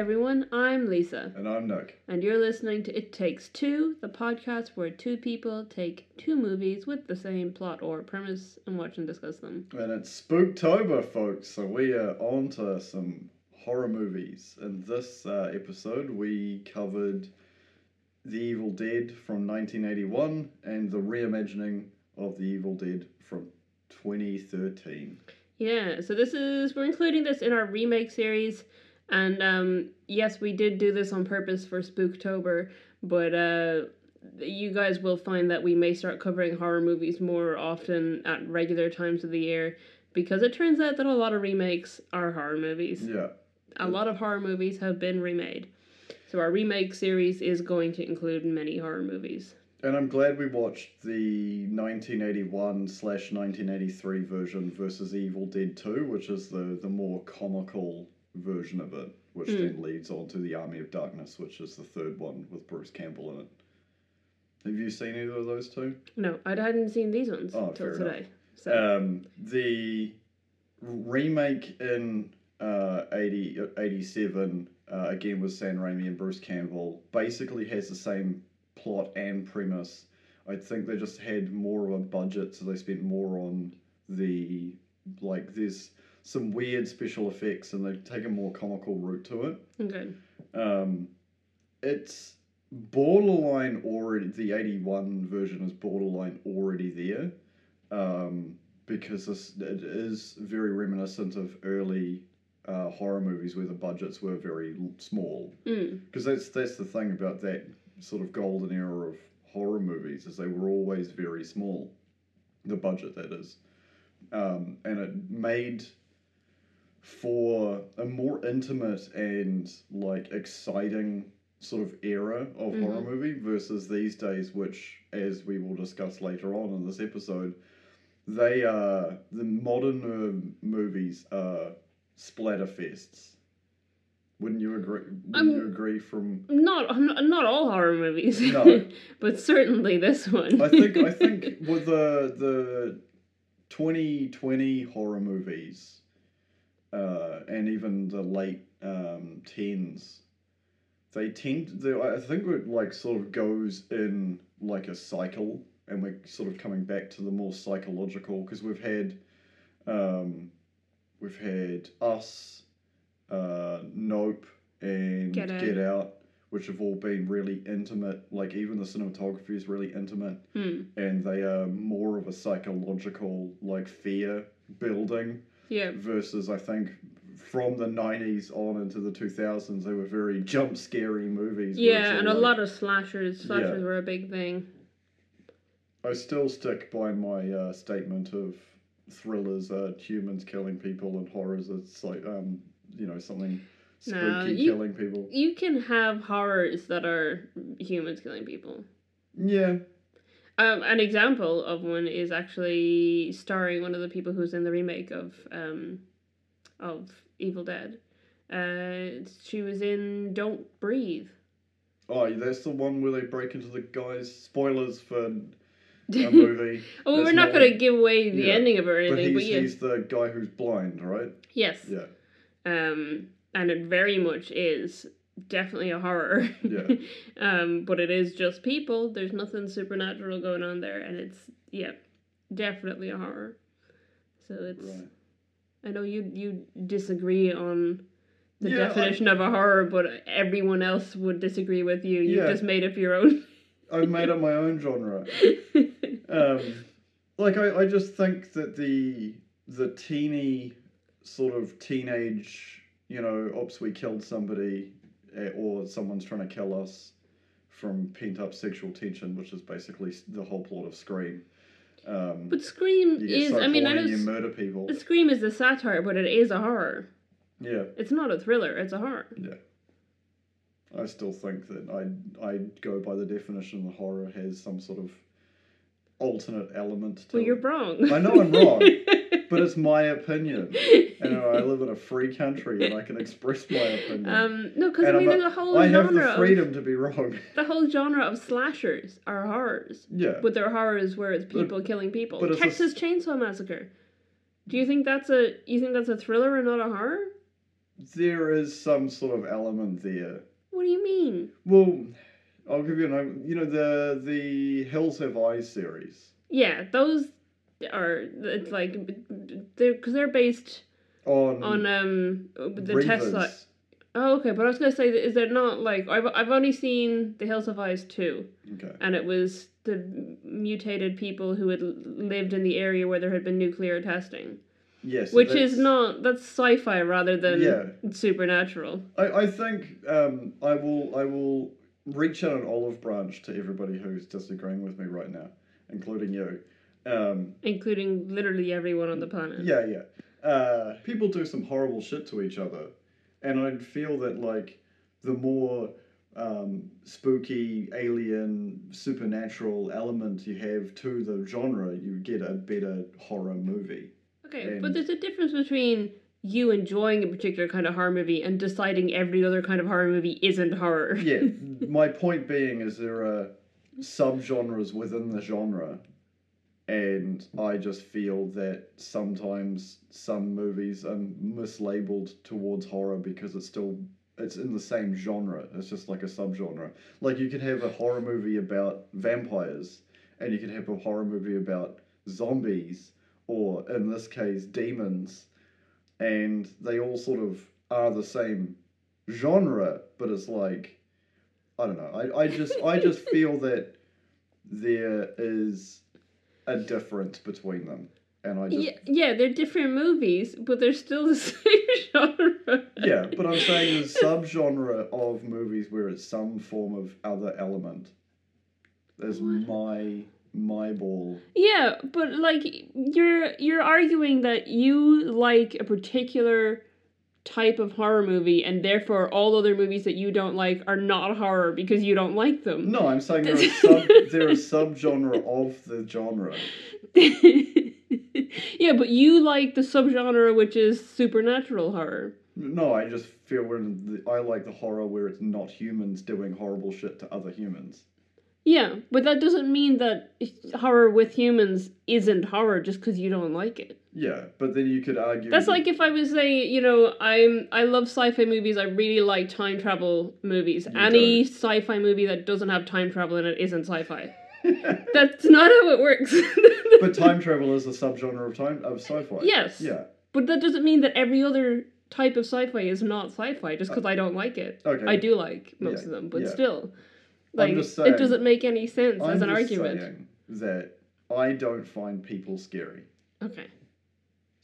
Hi everyone, I'm Lisa, And I'm Nick. and you're listening to It Takes Two, the podcast where two people take two movies with the same plot or premise and watch and discuss them. And it's Spooktober, folks, so we are on to some horror movies. In this uh, episode, we covered The Evil Dead from 1981 and the reimagining of The Evil Dead from 2013. Yeah, so this is we're including this in our remake series, and um, yes, we did do this on purpose for Spooktober, but uh, you guys will find that we may start covering horror movies more often at regular times of the year because it turns out that a lot of remakes are horror movies. Yeah. A lot of horror movies have been remade. So our remake series is going to include many horror movies. And I'm glad we watched the 1981 slash 1983 version versus Evil Dead 2, which is the, the more comical version of it, which Mm. then leads on to The Army of Darkness, which is the third one with Bruce Campbell in it. Have you seen either of those two? No, I hadn't seen these ones Oh, until today. So Um, the remake in uh, 80, 87, uh, again with Sam Raimi and Bruce Campbell, basically has the same plot and premise. I think they just had more of a budget, so they spent more on the like. There's some weird special effects, and they've taken a more comical route to it. okay. Um, it's borderline already. The eighty-one version is borderline already there, um, because this it is very reminiscent of early uh, horror movies where the budgets were very small. Mm. Because that's that's the thing about that sort of golden era of horror movies is they were always very small, the budget that is, um, and it made for a more intimate and like exciting sort of era of horror Mhm. movie versus these days, which as we will discuss later on in this episode, they are the modern uh, movies are splatter fests. Wouldn't you agree? Wouldn't Um, you agree? From Not not not all horror movies. No. but certainly this one. I think I think with the the twenty twenty horror movies, uh, and even the late um, tens, they tend they I think it like sort of goes in like a cycle, and we're sort of coming back to the more psychological because we've had, um, we've had us, uh, Nope, and Get Get Out. Out which have all been really intimate. Like even the cinematography is really intimate, Hmm. and they are more of a psychological like fear building. Yeah. Versus, I think from the '90s on into the 2000s, they were very jump scary movies. Yeah, and a lot of slashers. Slashers Yeah. were a big thing. I still stick by my uh, statement of thrillers are humans killing people, and horrors it's like um you know something spooky No, you- killing people. You can have horrors that are humans killing people. Yeah, Um, an example of one is actually starring one of the people who's in the remake of um, of Evil Dead. Uh, she was in Don't Breathe. Oh, that's the one where they break into the guy's spoilers for a movie. oh, That's we're not not- going to give away the Yeah, ending of it or But anything, he's, but, yeah. he's the guy who's blind, right? yes. Yeah. Um, and it very much is definitely a horror. Yeah. um, but it is just people. There's nothing supernatural going on there, and it's yeah, definitely a horror. So it's. Right. I know you you disagree on the Yeah, I- definition of a horror, but everyone else would disagree with you. You've Yeah. just made up your own. I've made up my own genre. Um, like I, I just think that the the teeny sort of teenage, you know, oops, we killed somebody, or someone's trying to kill us from pent up sexual tension, which is basically the whole plot of Scream. Um, but Scream is. I mean, I know you murder people. Scream is a satire, but it is a horror. Yeah. It's not a thriller. It's a horror. Yeah, I still think that I I go by the definition that horror has some sort of alternate element to Well, it. you're wrong. I know I'm wrong, but it's my opinion. And I live in a free country and I can express my opinion. um, no, because I mean, there's a whole I have genre the of freedom to be wrong. the whole genre of slashers are horrors, Yeah. but they're horrors where it's But- people killing people. but it's a Texas Chainsaw Massacre. Do you think that's a you think that's a thriller and not a horror? there is some sort of element there. What do you mean? Well, I'll give you an you know the the Hills Have Eyes series. Yeah, those are it's like they're because they're based On on um the Reavers. Tesla. Oh, okay, but I was gonna say, is there not like I've I've only seen the Hills of Eyes two, Okay. and it was the mutated people who had lived in the area where there had been nuclear testing, Yes. which is not that's sci-fi rather than Yeah. supernatural. I, I think um, I will I will reach out an olive branch to everybody who's disagreeing with me right now, including you. Um, including literally everyone on the planet. yeah, yeah. Uh, people do some horrible shit to each other, and I feel that like the more um, spooky, alien, supernatural element you have to the genre, you get a better horror movie. Okay, And- but there's a difference between you enjoying a particular kind of horror movie and deciding every other kind of horror movie isn't horror. Yeah, my point being is there are subgenres within the genre, and I just feel that sometimes some movies are mislabeled towards horror because it's still it's in the same genre. It's just like a subgenre. Like you could have a horror movie about vampires, and you could have a horror movie about zombies, or in this case, demons, and they all sort of are the same genre, but it's like I don't know. I, I just I just feel that there is a difference between them. And I just Yeah, yeah, they're different movies, but they're still the same genre. Yeah, but I'm saying there's subgenre of movies where it's some form of other element. There's my my ball. Yeah, but like you're you're arguing that you like a particular type of horror movie and therefore all other movies that you don't like are not horror because you don't like them. No, I'm saying there are a, sub there are subgenre of the genre. yeah, but you like the subgenre which is supernatural horror. No, I just feel we're in the, I like the horror where it's not humans doing horrible shit to other humans. Yeah, but that doesn't mean that horror with humans isn't horror just because you don't like it. Yeah, but then you could argue That's like if I was saying, you know, I'm I love sci-fi movies. I really like time travel movies. You Any sci-fi movie that doesn't have time travel in it isn't sci-fi. That's not how it works. but time travel is a subgenre of time of sci-fi. Yes. Yeah. But that doesn't mean that every other type of sci-fi is not sci-fi just uh, because I don't like it. Okay. I do like most Yeah, of them, but yeah. still, like just saying- it doesn't make any sense I'm as an just argument. that I don't find people scary. Okay.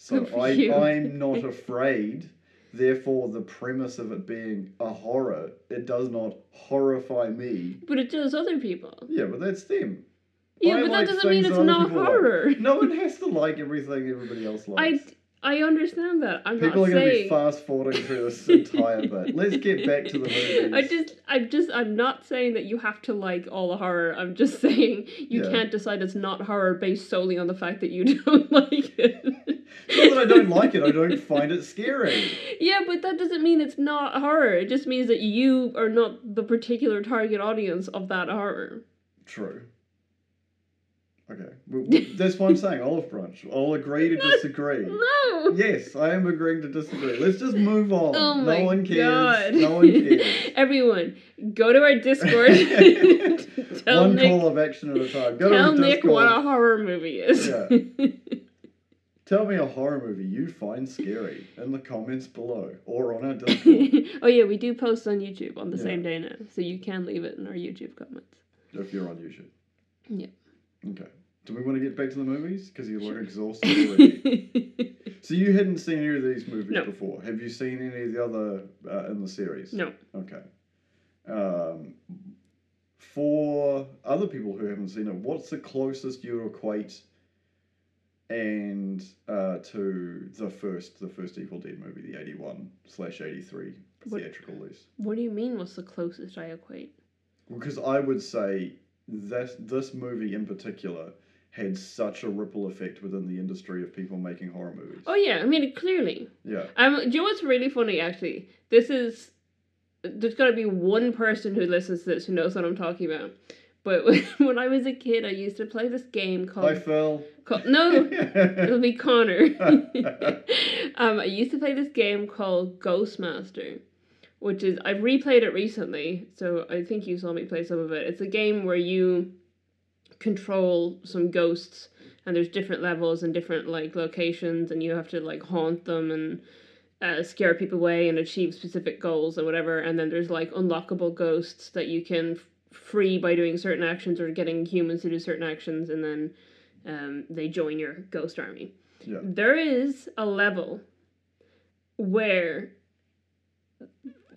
So I you. I'm not afraid. Therefore, the premise of it being a horror, it does not horrify me. But it does other people. Yeah, but that's them. Yeah, I but like that doesn't mean it's not people like. horror. No one has to like everything everybody else likes. I I understand that. I'm People not are going to be fast forwarding through this entire bit. Let's get back to the movies. I just, I'm just, I'm not saying that you have to like all the horror. I'm just saying you Yeah. can't decide it's not horror based solely on the fact that you don't like it. Not that I don't like it, I don't find it scary. Yeah, but that doesn't mean it's not horror. It just means that you are not the particular target audience of that horror. True. Okay. Well, that's what I'm saying. Olive branch. I'll agree to disagree. No. Yes, I am agreeing to disagree. Let's just move on. Oh no my one cares. god. No one cares. Everyone, go to our Discord. tell one Nick, call of action at a time. Go tell Nick what a horror movie is. Tell me a horror movie you find scary in the comments below or on our Discord oh yeah, we do post on YouTube on the Yeah. same day now, so you can leave it in our YouTube comments. if you're on YouTube. Yeah. Okay. Do we want to get back to the movies? Because you look exhausted already. so you hadn't seen any of these movies No. before. Have you seen any of the other uh, in the series? no. Okay. Um, for other people who haven't seen it, what's the closest you equate and uh, to the first the first Evil Dead movie, the eighty one slash eighty three theatrical release? What do you mean? What's the closest I equate? Because I would say this this movie in particular had such a ripple effect within the industry of people making horror movies. Oh yeah, I mean clearly. Yeah. Um, do you know what's really funny? Actually, this is there's got to be one person who listens to this who knows what I'm talking about. But when I was a kid, I used to play this game called. Hi, Phil. called no, it'll be Connor. um, I used to play this game called Ghostmaster, which is I've replayed it recently, so I think you saw me play some of it. It's a game where you control some ghosts, and there's different levels and different like locations, and you have to like haunt them and uh, scare people away and achieve specific goals or whatever. And then there's like unlockable ghosts that you can free by doing certain actions or getting humans to do certain actions, and then um, they join your ghost army. Yeah. There is a level where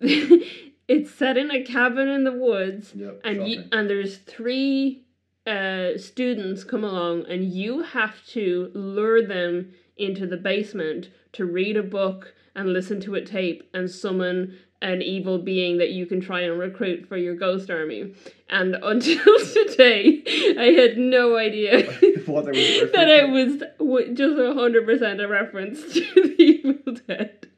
it's set in a cabin in the woods Yep. and you, and there's three uh, students come along and you have to lure them into the basement to read a book and listen to a tape and summon an evil being that you can try and recruit for your ghost army. And until today, I had no idea what they was that it was w- just a hundred percent a reference to the Evil Dead.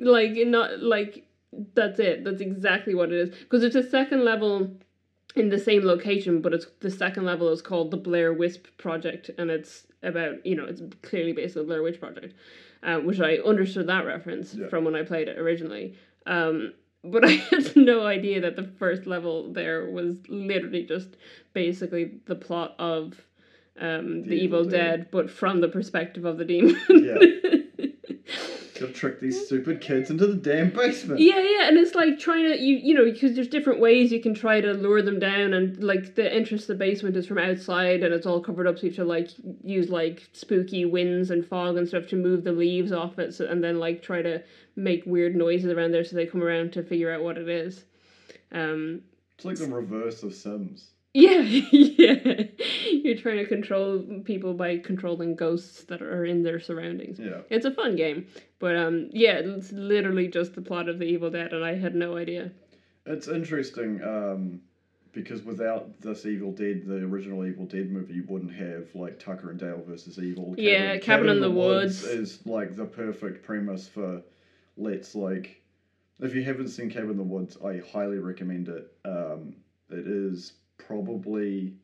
like not like that's it. That's exactly what it is. Because it's a second level in the same location, but it's the second level is called the Blair Wisp Project, and it's about you know it's clearly based on the Blair Witch Project, uh, which I understood that reference Yeah. from when I played it originally. Um, but I had no idea that the first level there was literally just basically the plot of um, the, Evil, Dead. but from the perspective of the demon. Gotta trick these stupid kids into the damn basement. Yeah, yeah, and it's like trying to you you know because there's different ways you can try to lure them down, and like the entrance to the basement is from outside, and it's all covered up, so you have to like use like spooky winds and fog and stuff to move the leaves off it, so, and then like try to make weird noises around there so they come around to figure out what it is. Um, It's like the reverse of Sims. yeah, yeah, you're trying to control people by controlling ghosts that are in their surroundings. Yeah. It's a fun game, but um, yeah, it's literally just the plot of The Evil Dead, and I had no idea. It's interesting um, because without this Evil Dead, the original Evil Dead movie, you wouldn't have like Tucker and Dale versus Evil. Yeah, Cabin in the Woods. is like the perfect premise for let's like. If you haven't seen Cabin in the Woods, I highly recommend it. Um, it is probably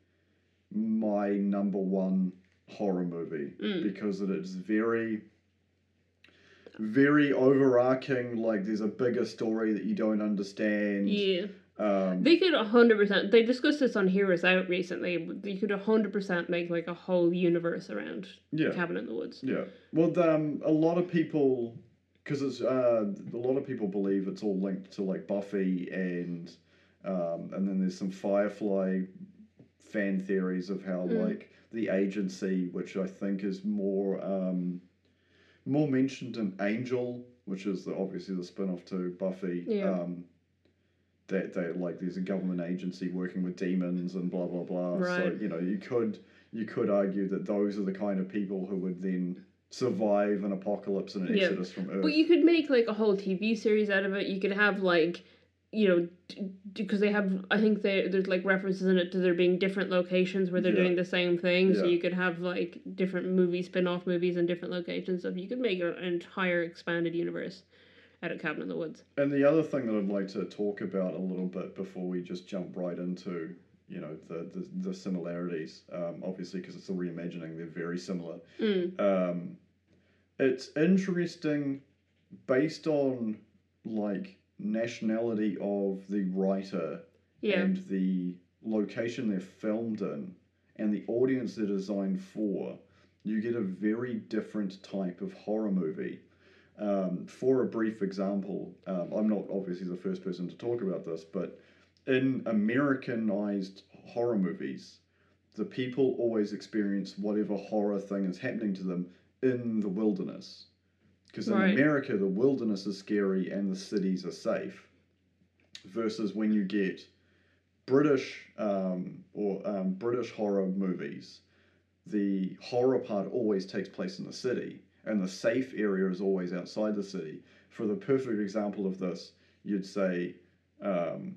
my number one horror movie Mm. because it is very very overarching like there's a bigger story that you don't understand Yeah, um, they could hundred percent. They discussed this on Heroes Out recently. They could hundred percent make like a whole universe around yeah Cabin in the Woods. yeah well um, a lot of people because it's uh, a lot of people believe it's all linked to like buffy and um, and then there's some firefly fan theories of how Mm. like the agency which i think is more um, more mentioned in angel which is the, obviously the spin-off to buffy Yeah. um, that they like there's a government agency working with demons and blah blah blah Right. so you know you could you could argue that those are the kind of people who would then survive an apocalypse and an Yeah. exodus from earth But you could make like a whole TV series out of it. You could have like, you know, because they have. I think they there's like references in it to there being different locations where they're Yeah. doing the same thing. So you could have like different movie spin-off movies in different locations. So you could make an entire expanded universe out of Cabin in the Woods. And the other thing that I'd like to talk about a little bit before we just jump right into, you know, the the, the similarities, um, obviously because it's a reimagining, they're very similar. Mm. Um, it's interesting based on like nationality of the writer Yeah. and the location they're filmed in and the audience they're designed for, you get a very different type of horror movie. Um, for a brief example, um, I'm not obviously the first person to talk about this, but in Americanized horror movies, the people always experience whatever horror thing is happening to them in the wilderness. Because in Right. America, the wilderness is scary and the cities are safe. Versus when you get British um, or um, British horror movies, the horror part always takes place in the city, and the safe area is always outside the city. For the perfect example of this, you'd say, um,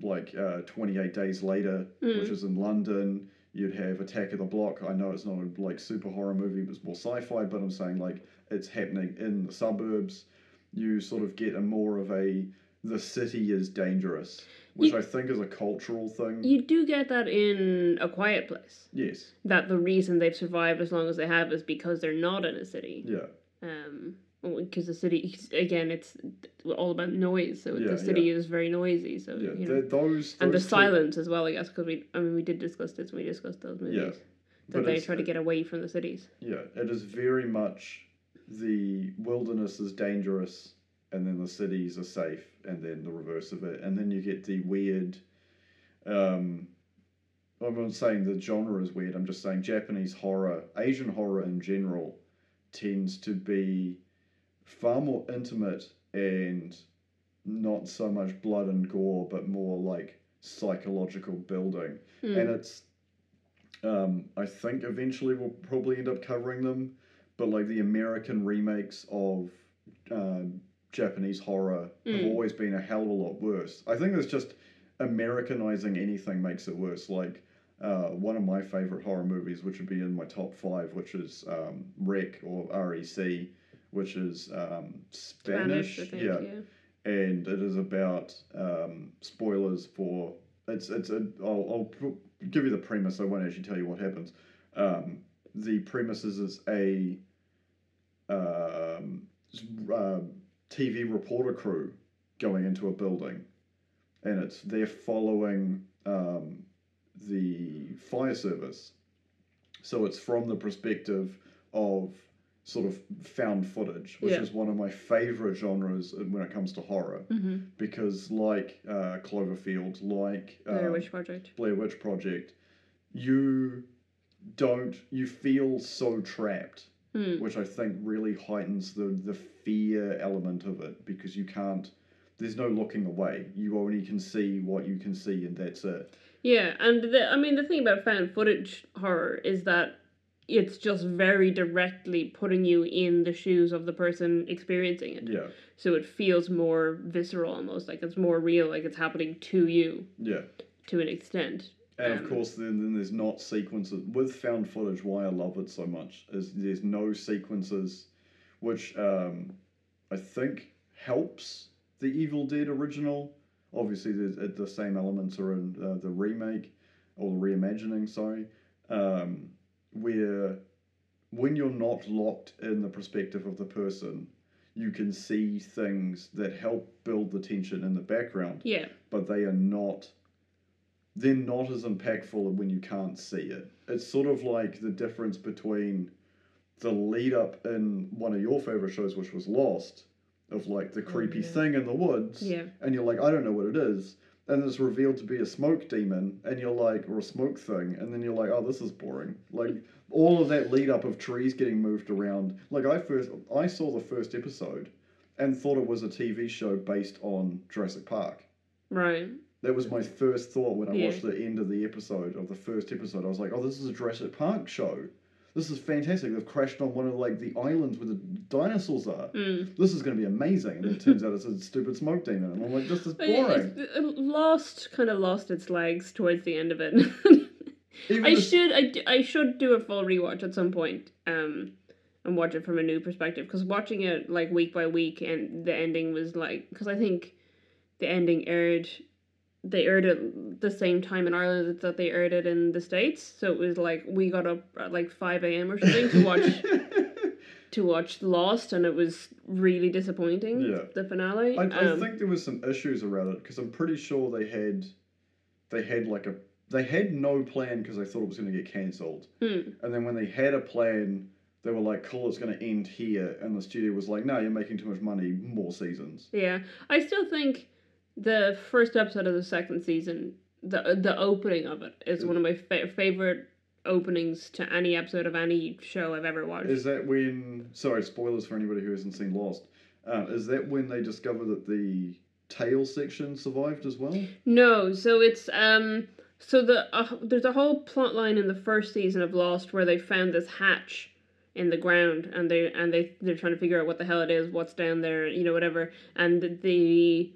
like uh, 28 Days Later, Mm. which is in London. You'd have Attack of the Block. I know it's not a like super horror movie, but it's more sci-fi. But I'm saying like it's happening in the suburbs. You sort of get a more of a the city is dangerous, which You- I think is a cultural thing. You do get that in A Quiet Place. yes. That the reason they've survived as long as they have is because they're not in a city. Yeah. Um, because the city again, it's all about noise. So Yeah, the city is very noisy. So Yeah. you know, th- those, and the two- silence as well. I guess because we, I mean, we did discuss this when we discussed those movies. Yeah. That they try to get away from the cities. Yeah, it is very much the wilderness is dangerous, and then the cities are safe, and then the reverse of it, and then you get the weird. Um, I'm not saying the genre is weird. I'm just saying Japanese horror, Asian horror in general, tends to be far more intimate and not so much blood and gore, but more like psychological building Hmm. and it's um, I think eventually we'll probably end up covering them, but like the American remakes of um, Japanese horror have Mm. always been a hell of a lot worse. I think it's just Americanizing anything makes it worse. Like uh, one of my favorite horror movies, which would be in my top five, which is um, Rec or REC, which is um, Spanish, think. yeah, Yeah. and it is about um, spoilers for it's it's a I'll, I'll give you the premise. I won't actually tell you what happens. Um, the premise is, is a um, uh, TV reporter crew going into a building, and it's they're following um, the fire service. So it's from the perspective of sort of found footage, which Yeah. is one of my favorite genres when it comes to horror Mm-hmm. because like uh, Cloverfield, like Blair um, Witch Project. Blair Witch Project, you don't you feel so trapped, Hmm. which I think really heightens the the fear element of it because you can't. There's no looking away. You only can see what you can see, and that's it. Yeah, and the, I mean the thing about found footage horror is that it's just very directly putting you in the shoes of the person experiencing it. Yeah, So it feels more visceral almost, like it's more real, like it's happening to you yeah. to an extent. And Um, of course, then, then there's not sequences with found footage. Why I love it so much is there's no sequences, which um, I think helps the Evil Dead original. Obviously, there's, uh, the same elements are in uh, the remake or the reimagining. Sorry, um, where when you're not locked in the perspective of the person, you can see things that help build the tension in the background Yeah. but they are not they're not as impactful when you can't see it. It's sort of like the difference between the lead up in one of your favorite shows, which was Lost, of like the oh, creepy yeah. thing in the woods, Yeah. and you're like, I don't know what it is, and it's revealed to be a smoke demon, and you're like, or a smoke thing, and then you're like, oh, this is boring. Like all of that lead up of trees getting moved around. Like I first, I saw the first episode, and thought it was a TV show based on Jurassic Park. Right. That was my first thought when I Yeah. watched the end of the episode of the first episode. I was like, "Oh, this is a Jurassic Park show. This is fantastic. They've crashed on one of like the islands where the dinosaurs are. Mm. This is going to be amazing." And it turns out it's a stupid smoke demon, and I'm like, "This is But it- boring." it lost kind of lost its legs towards the end of it. I should I should do a full rewatch at some point. Um and watch it from a new perspective because watching it like week by week and the ending was like because I think the ending aired they aired it the same time in Ireland that they aired it in the states so it was like we got up at like 5 a.m or something to watch to watch Lost and it was really disappointing Yeah. the finale I, I Um, think there was some issues around it because I'm pretty sure they had, they had like a they had no plan because they thought it was going to get cancelled. hmm. And then when they had a plan, they were like, "Cool, it's going to end here," and the studio was like, "No, you're making too much money. More seasons." Yeah, I still think the first episode of the second season, the the opening of it, is one of my fa- favorite openings to any episode of any show I've ever watched. Is that when? Sorry, spoilers for anybody who hasn't seen Lost. Uh, is that when they discover that the tail section survived as well? No, so it's um, so the uh, there's a whole plot line in the first season of Lost where they found this hatch in the ground and they and they they're trying to figure out what the hell it is, what's down there, you know, whatever. And the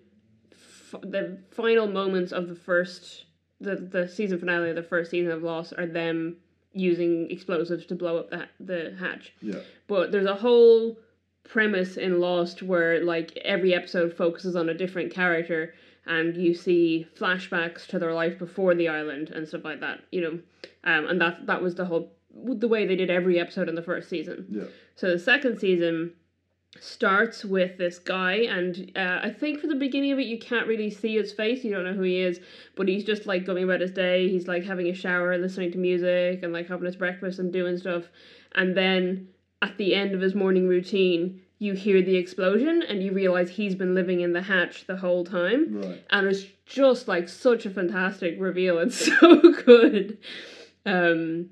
f- the final moments of the first the the season finale of the first season of Lost are them using explosives to blow up the the hatch. Yeah. But there's a whole premise in Lost where like every episode focuses on a different character and you see flashbacks to their life before the island and stuff like that, you know. Um, and that that was the whole the way they did every episode in the first season. Yeah. So the second season starts with this guy, and uh, I think for the beginning of it, you can't really see his face. You don't know who he is, but he's just like going about his day. He's like having a shower, listening to music, and like having his breakfast and doing stuff. And then at the end of his morning routine, you hear the explosion, and you realize he's been living in the hatch the whole time. Right. And it's just like such a fantastic reveal. It's so good. Um,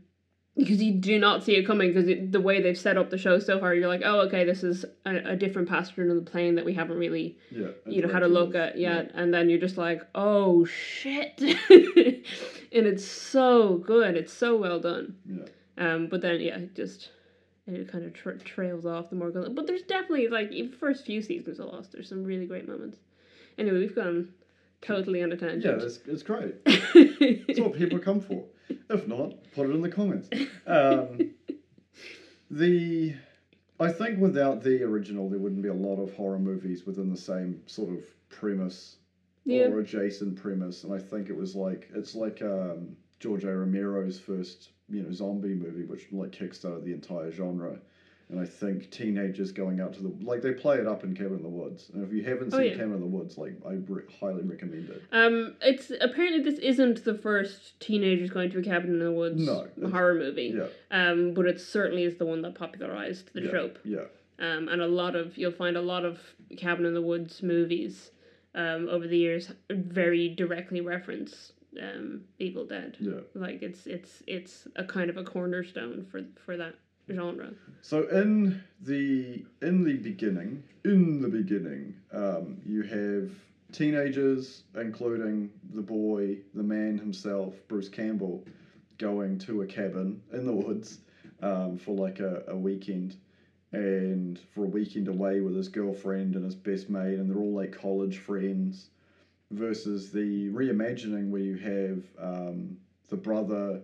because you do not see it coming because the way they've set up the show so far you're like oh okay this is a, a different passenger in the plane that we haven't really Yeah. you know had a look at yet and then you're just like oh shit and it's so good it's so well done Yeah. um but then yeah it just it kind of tra- trails off the more but there's definitely like the first few seasons of Lost there's some really great moments anyway we've gone totally on a Yeah, tangent it's, it's great. It's what people come for. If not, put it in the comments. Um, the I think without the original, there wouldn't be a lot of horror movies within the same sort of premise yeah or adjacent premise. And I think it was like it's like um, George A. Romero's first you know zombie movie, which like kickstarted the entire genre. And I think teenagers going out to the like they play it up in Cabin in the Woods. And if you haven't Oh, seen yeah. Cabin in the Woods, like I re- highly recommend it. Um, it's apparently this isn't the first teenagers going to a cabin in the woods No, horror movie. Yeah, Um, but it certainly is the one that popularized the yeah, trope. Yeah, Um, and a lot of you'll find a lot of cabin in the woods movies, um, over the years very directly reference um Evil Dead. yeah. Like it's it's it's a kind of a cornerstone for for that genre. So in the in the beginning, in the beginning, um, you have teenagers, including the boy, the man himself, Bruce Campbell, going to a cabin in the woods um, for like a, a weekend, and for a weekend away with his girlfriend and his best mate, and they're all like college friends. Versus the reimagining where you have um, the brother,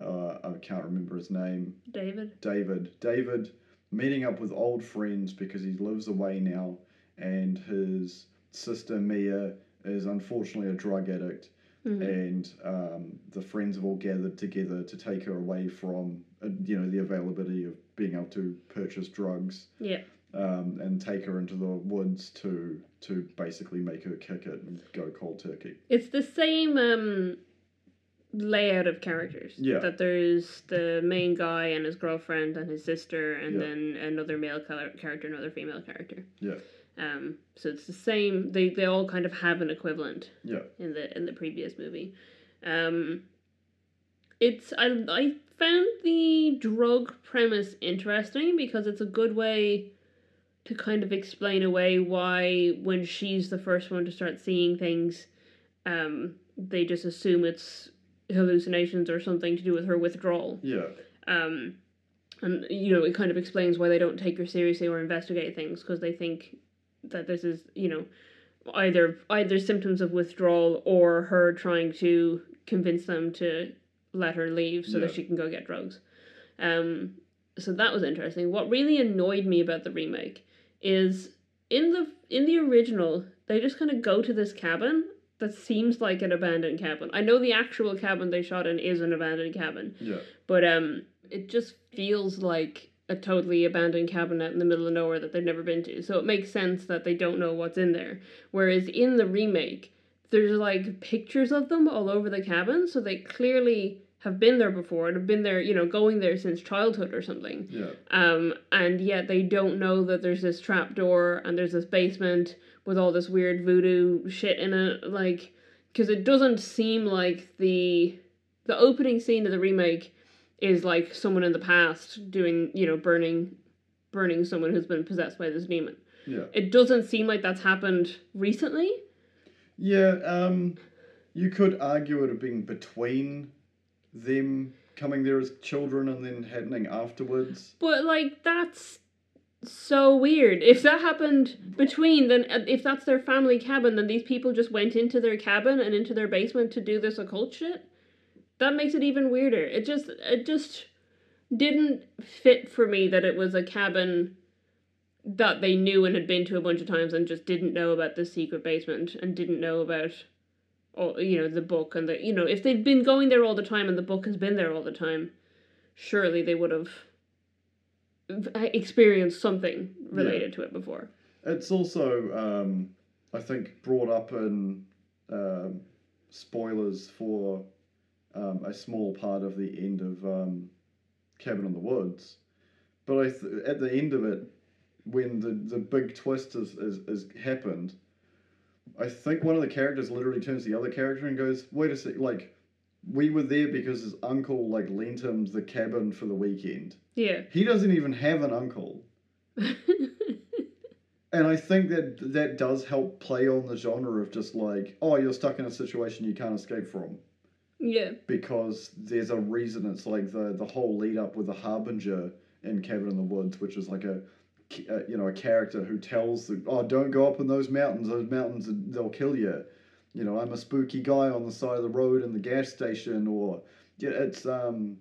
uh, I can't remember his name, David. David. David meeting up with old friends because he lives away now, and his sister Mia is unfortunately a drug addict, Mhm. and um, the friends have all gathered together to take her away from uh, you know the availability of being able to purchase drugs. Yeah. Um, and take her into the woods to to basically make her kick it and go cold turkey. It's the same um layout of characters. Yeah. That there's the main guy and his girlfriend and his sister, and Yeah. then another male char- character, another female character. Yeah. Um. So it's the same. They they all kind of have an equivalent Yeah. in the in the previous movie. Um. It's I I found the drug premise interesting because it's a good way to kind of explain away why when she's the first one to start seeing things, um, they just assume it's hallucinations or something to do with her withdrawal. Yeah. Um, and you know it kind of explains why they don't take her seriously or investigate things because they think that this is you know either either symptoms of withdrawal or her trying to convince them to let her leave so Yeah. that she can go get drugs. Um, so that was interesting. What really annoyed me about the remake is in the in the original they just kind of go to this cabin that seems like an abandoned cabin. I know the actual cabin they shot in is an abandoned cabin, Yeah. but um, it just feels like a totally abandoned cabin out in the middle of nowhere that they've never been to. So it makes sense that they don't know what's in there. Whereas in the remake, there's like pictures of them all over the cabin, so they clearly have been there before and have been there, you know, going there since childhood or something. Yeah. Um, and yet they don't know that there's this trap door and there's this basement with all this weird voodoo shit in it. Like, because it doesn't seem like the the opening scene of the remake is like someone in the past doing, you know, burning burning someone who's been possessed by this demon. Yeah. It doesn't seem like that's happened recently. Yeah, um, you could argue it have been between them coming there as children and then happening afterwards. But like that's so weird. If that happened between then uh, if that's their family cabin then these people just went into their cabin and into their basement to do this occult shit. That makes it even weirder. It just it just didn't fit for me that it was a cabin that they knew and had been to a bunch of times and just didn't know about the secret basement and didn't know about all you know the book and the you know if they'd been going there all the time and the book has been there all the time surely they would have experienced something related to it before It's also, um, I think, brought up in um, spoilers for um, a small part of the end of um, Cabin in the Woods. But I th- at the end of it, when the, the big twist is, is, is happened, I think one of the characters literally turns to the other character and goes, "Wait a sec, like." We were there because his uncle like lent him the cabin for the weekend. yeah He doesn't even have an uncle. And I think that that does help play on the genre of just like, oh, you're stuck in a situation you can't escape from yeah because there's a reason. It's like the the whole lead up with the harbinger in Cabin in the Woods, which is like a, a you know a character who tells the oh don't go up in those mountains. Those mountains they'll kill you. You know I'm a spooky guy on the side of the road in the gas station or yeah it's um.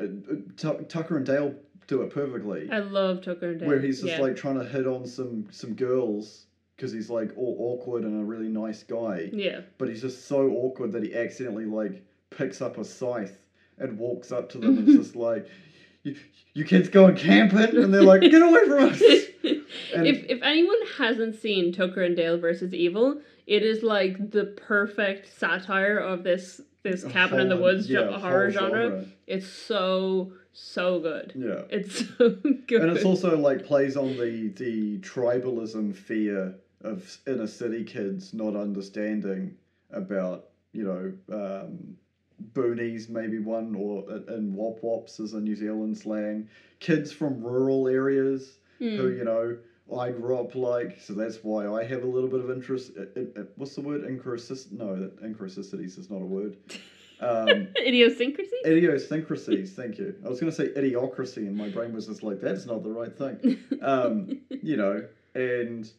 uh, uh, Tucker and Dale do it perfectly i love tucker and Dale. where he's just yeah. like trying to hit on some some girls because he's like all awkward and a really nice guy yeah but he's just so awkward that he accidentally like picks up a scythe and walks up to them and just like you, you kids going camping and they're like get away from us And- if if anyone hasn't seen Tucker and Dale versus Evil, it is like the perfect satire of this this cabin in the woods yeah, horror genre. It's so so good. yeah It's so good. and it's also like plays on the the tribalism fear of inner city kids not understanding about you know um, boonies maybe one or and wop wops is a New Zealand slang. Kids from rural areas Hmm. who you know I grew up like so that's why I have a little bit of interest i- i- i- what's the word? Inconsist no that inconsistenities is not a word. Um, Idiosyncrasy. idiosyncrasies thank you. I was going to say idiocracy and my brain was just like that's not the right thing. Um, you know, and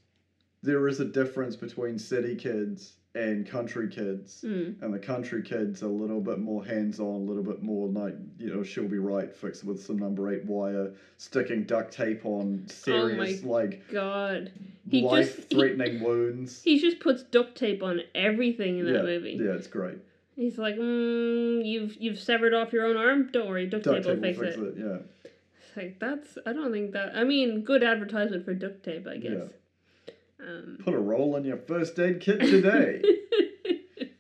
there is a difference between city kids and country kids. Hmm. And the country kids are a little bit more hands on, a little bit more like, you know, she'll be right, fixed with some number eight wire, sticking duct tape on serious, like, God, He just- life threatening wounds. he just puts duct tape on everything in that yeah, movie. yeah, it's great. He's like, mm, "You've you've severed off your own arm. Don't worry, duct, Duct tape will tape will fix, fix it." it, yeah. It's like that's. I don't think that. I mean, good advertisement for duct tape, I guess. Um, Put a roll in your first aid kit today.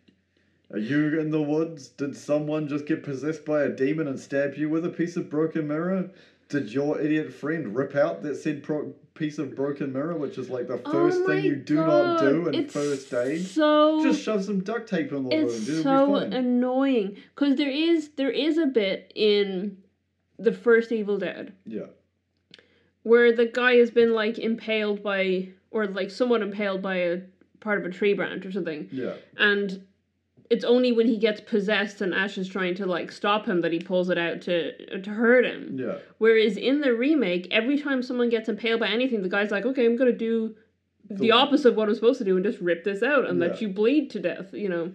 Are you in the woods? Did someone just get possessed by a demon and stab you with a piece of broken mirror? Did your idiot friend rip out that said pro- piece of broken mirror, which is like the first Oh thing you do not do in it's first aid? So Just shove some duct tape in the wound. it's so annoying because there is there is a bit in the first Evil Dead yeah, where the guy has been like impaled by or like somewhat impaled by a part of a tree branch or something, yeah, and it's only when he gets possessed and Ash is trying to like stop him that he pulls it out to to hurt him. yeah. Whereas in the remake, every time someone gets impaled by anything, the guy's like, "Okay, I'm gonna do the The- opposite of what I'm supposed to do and just rip this out and let you bleed to death." You know,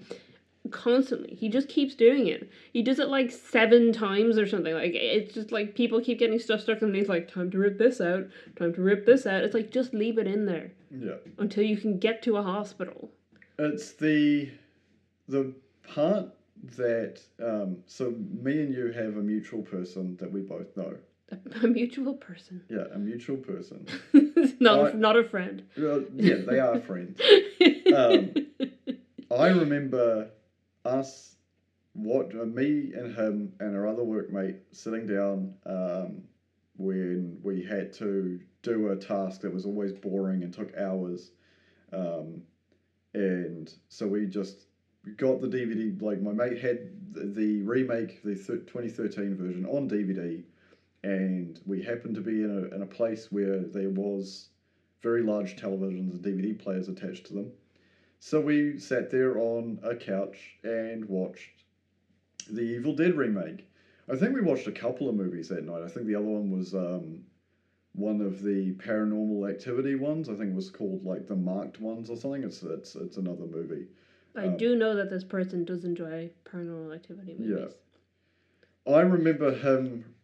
constantly. He just keeps doing it. He does it like seven times or something. Like it's just like people keep getting stuff stuck and he's like, "Time to rip this out. Time to rip this out." It's like just leave it in there Yeah. until you can get to a hospital. It's the the part that um, so me and you have a mutual person that we both know. A mutual person, Yeah, a mutual person. not I- not a friend. Well, yeah, they are friends. Um, I remember us, what uh, me and him and our other workmate sitting down um, when we had to do a task that was always boring and took hours, um, and so we just got the DVD. Like my mate had the, remake, the th- 2013 version on DVD, and we happened to be in a in a place where there was very large televisions and DVD players attached to them. So we sat there on a couch and watched the Evil Dead remake. I think we watched a couple of movies that night. I think the other one was um, one of the paranormal activity ones. I think it was called like the Marked ones or something. It's it's it's another movie. I Um, do know that this person does enjoy paranormal activity movies. Yeah. movies. I remember him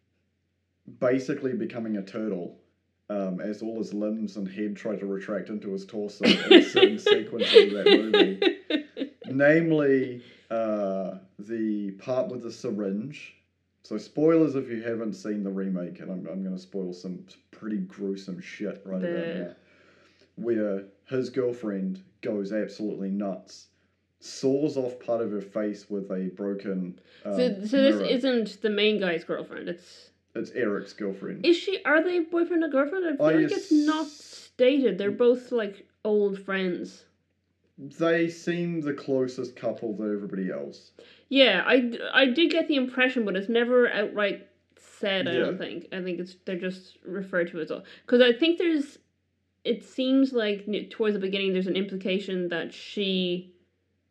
basically becoming a turtle um, as all his limbs and head try to retract into his torso in a certain sequence of that movie. Namely, uh, the part with the syringe. So, spoilers if you haven't seen the remake, and I'm, I'm going to spoil some pretty gruesome shit right about now. Where his girlfriend goes absolutely nuts, saws off part of her face with a broken. Um, so, so this mirror. isn't the main guy's girlfriend. It's It's Eric's girlfriend. is she? Are they boyfriend and girlfriend? I feel I like it's not stated. They're both like old friends. they seem the closest couple to everybody else. Yeah, I, I did get the impression, but it's never outright said. I Yeah. don't think. I think it's they're just referred to as all. Because I think there's. It seems like n- towards the beginning there's an implication that she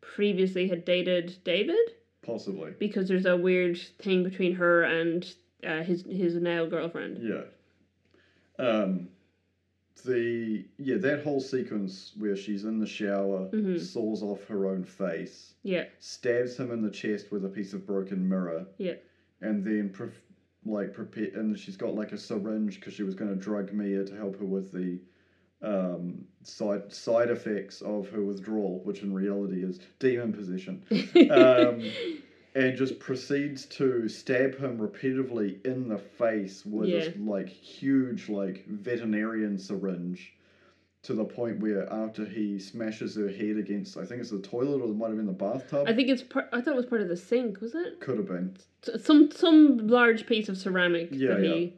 previously had dated David Possibly. because there's a weird thing between her and uh, his his now girlfriend. Yeah. Um, the yeah that whole sequence where she's in the shower, Mhm. saws off her own face, Yeah, stabs him in the chest with a piece of broken mirror, yeah, and then pre- like prepare and she's got like a syringe because she was going to drug Mia to help her with the um, side side effects of her withdrawal, which in reality is demon possession. Um, and just proceeds to stab him repeatedly in the face with this like huge like veterinarian syringe to the point where after he smashes her head against I think it's the toilet or it might have been the bathtub. I think it's part. I thought it was part of the sink. Was it could have been. Some some large piece of ceramic Yeah, that yeah. he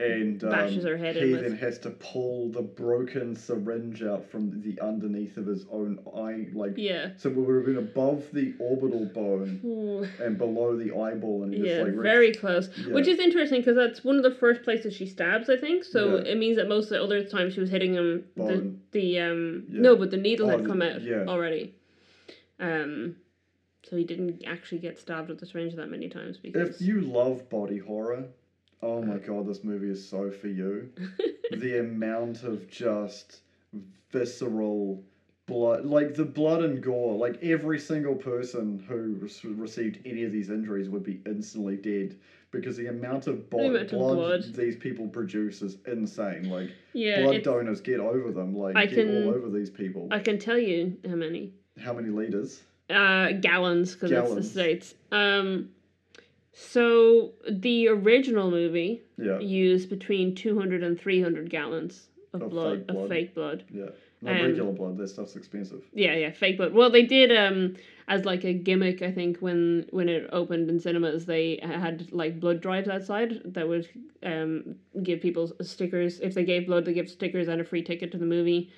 And um, Bashes her head in he with- then has to pull the broken syringe out from the underneath of his own eye like yeah. so we would have been above the orbital bone Ooh. and below the eyeball and he Yeah, just like very close. Yeah. Which is interesting because that's one of the first places she stabs, I think. So Yeah. it means that most of the other times she was hitting him, the, Bone. the um Yeah. no, but the needle Oh, had the- come out yeah. already. Um, so he didn't actually get stabbed with the syringe that many times because If you love body horror, oh my god, this movie is so for you. the amount of just visceral blood, like the blood and gore, like every single person who re- received any of these injuries would be instantly dead because the amount of bo- The amount of blood, blood. these people produce is insane. Like yeah, blood donors get over them, like I get can- all over these people. I can tell you how many How many liters? uh gallons because it's the states. Um, so the original movie Yeah, used between 200 and 300 gallons of, Of blood, fake of fake blood. yeah. Not Um, regular blood. That stuff's expensive. Yeah, yeah, fake blood. Well, they did um as like a gimmick. I think when when it opened in cinemas, they had like blood drives outside that would um give people stickers. If they gave blood, they give stickers and a free ticket to the movie,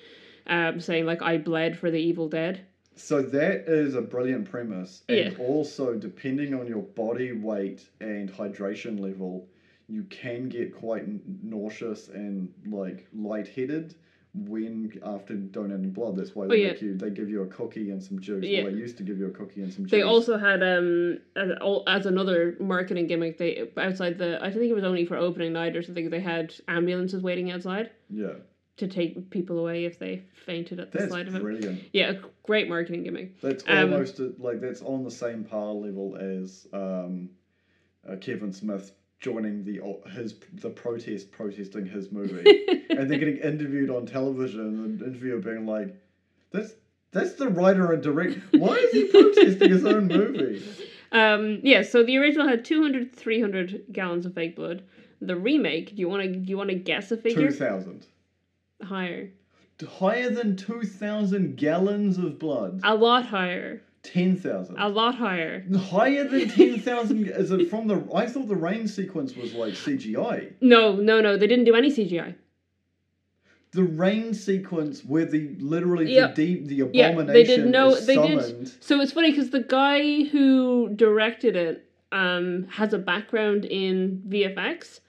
um saying like I bled for the Evil Dead. So that is a brilliant premise, and Yeah. also depending on your body weight and hydration level, you can get quite n- nauseous and like lightheaded when after donating blood. That's why they Oh, yeah. make you they give you a cookie and some juice. Yeah. Well, they used to give you a cookie and some juice. They also had um as, as another marketing gimmick. They outside the I think it was only for opening night or something. They had ambulances waiting outside yeah, to take people away if they fainted at the that's sight of it. brilliant. Yeah, a great marketing gimmick. That's Um, almost uh, like that's on the same par level as um, uh, Kevin Smith joining the his the protest protesting his movie. and they're getting interviewed on television and the interviewer being like that's that's the writer and director why is he protesting his own movie Um, yeah, so the original had 200, 300 gallons of fake blood. The remake, do you want to do you want to guess a figure? 2000 Higher, higher than 2000 gallons of blood a lot higher, 10000 a lot higher. higher than 10000 is it from the i thought the rain sequence was like cgi No, no, no, they didn't do any CGI. the rain sequence where the literally Yeah. the deep the Yeah, abomination they did no- is they did- summoned So it's funny because the guy who directed it um has a background in VFX,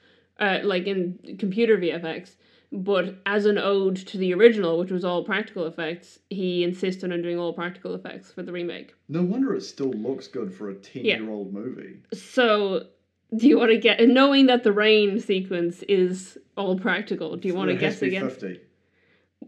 uh, like in computer VFX. But as an ode to the original, which was all practical effects, he insisted on doing all practical effects for the remake. no wonder it still looks good for a ten-year-old movie So, do you want to get knowing that the rain sequence is all practical? Do you want to guess again? 50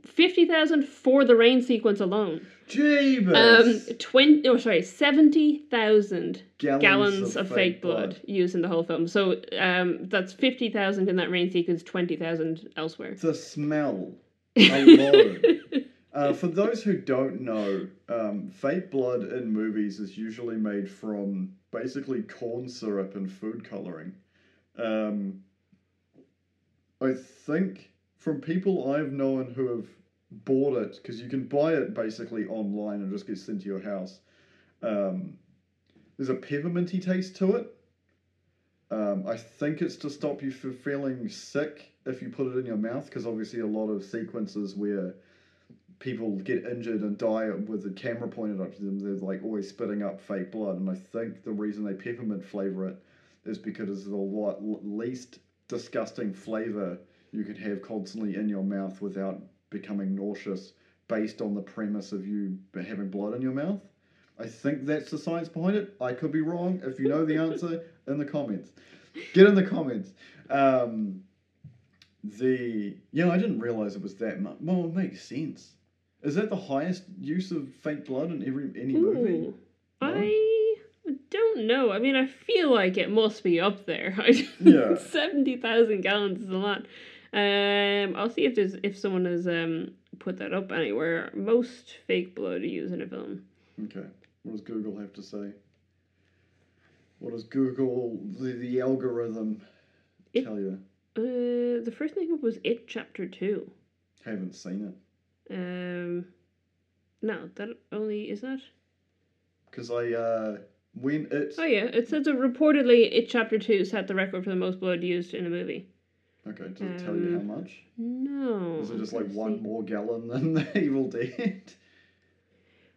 fifty thousand for the rain sequence alone. Jeebus! Um, twenty. Oh, sorry, seventy thousand gallons, gallons of, fake blood, used in the whole film. So um, that's fifty thousand in that rain sequence, twenty thousand elsewhere. The smell alone. uh, for those who don't know, um, fake blood in movies is usually made from basically corn syrup and food coloring. Um, I think from people I've known who have bought it, because you can buy it basically online and just get sent to your house. Um, there's a pepperminty taste to it. Um, I think it's to stop you from feeling sick if you put it in your mouth, because obviously a lot of sequences where people get injured and die with the camera pointed up to them, they're like always spitting up fake blood. And I think the reason they peppermint flavor it is because it's the least disgusting flavor you could have constantly in your mouth without becoming nauseous based on the premise of you having blood in your mouth. I think that's the science behind it. I could be wrong. If you know the answer, in the comments. Get in the comments. Um, the yeah, I didn't realize it was that much. Well, it makes sense. Is that the highest use of fake blood in every any movie? Ooh, I don't know. I mean, I feel like it must be up there. Yeah. seventy thousand gallons is a lot. Um, I'll see if there's if someone has um put that up anywhere. Most fake blood used in a film. Okay. What does Google have to say? What does Google the, the algorithm It- tell you? Uh, the first thing up was It Chapter Two. Haven't seen it Um, no, that only is that. because I uh when it Oh yeah, it says that reportedly It Chapter Two set the record for the most blood used in a movie. Okay does it tell you how um, much? No. Is it just like one more gallon than the Evil Dead?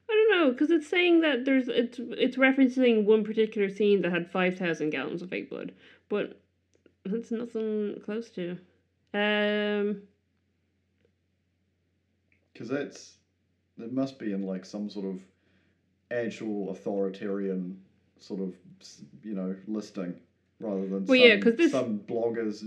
I don't know because it's saying that there's it's it's referencing one particular scene that had five thousand gallons of fake blood, but that's nothing close to. Um, Because that's it must be in like some sort of actual authoritarian sort of you know listing rather than Well, some, yeah, 'cause this- some blogger's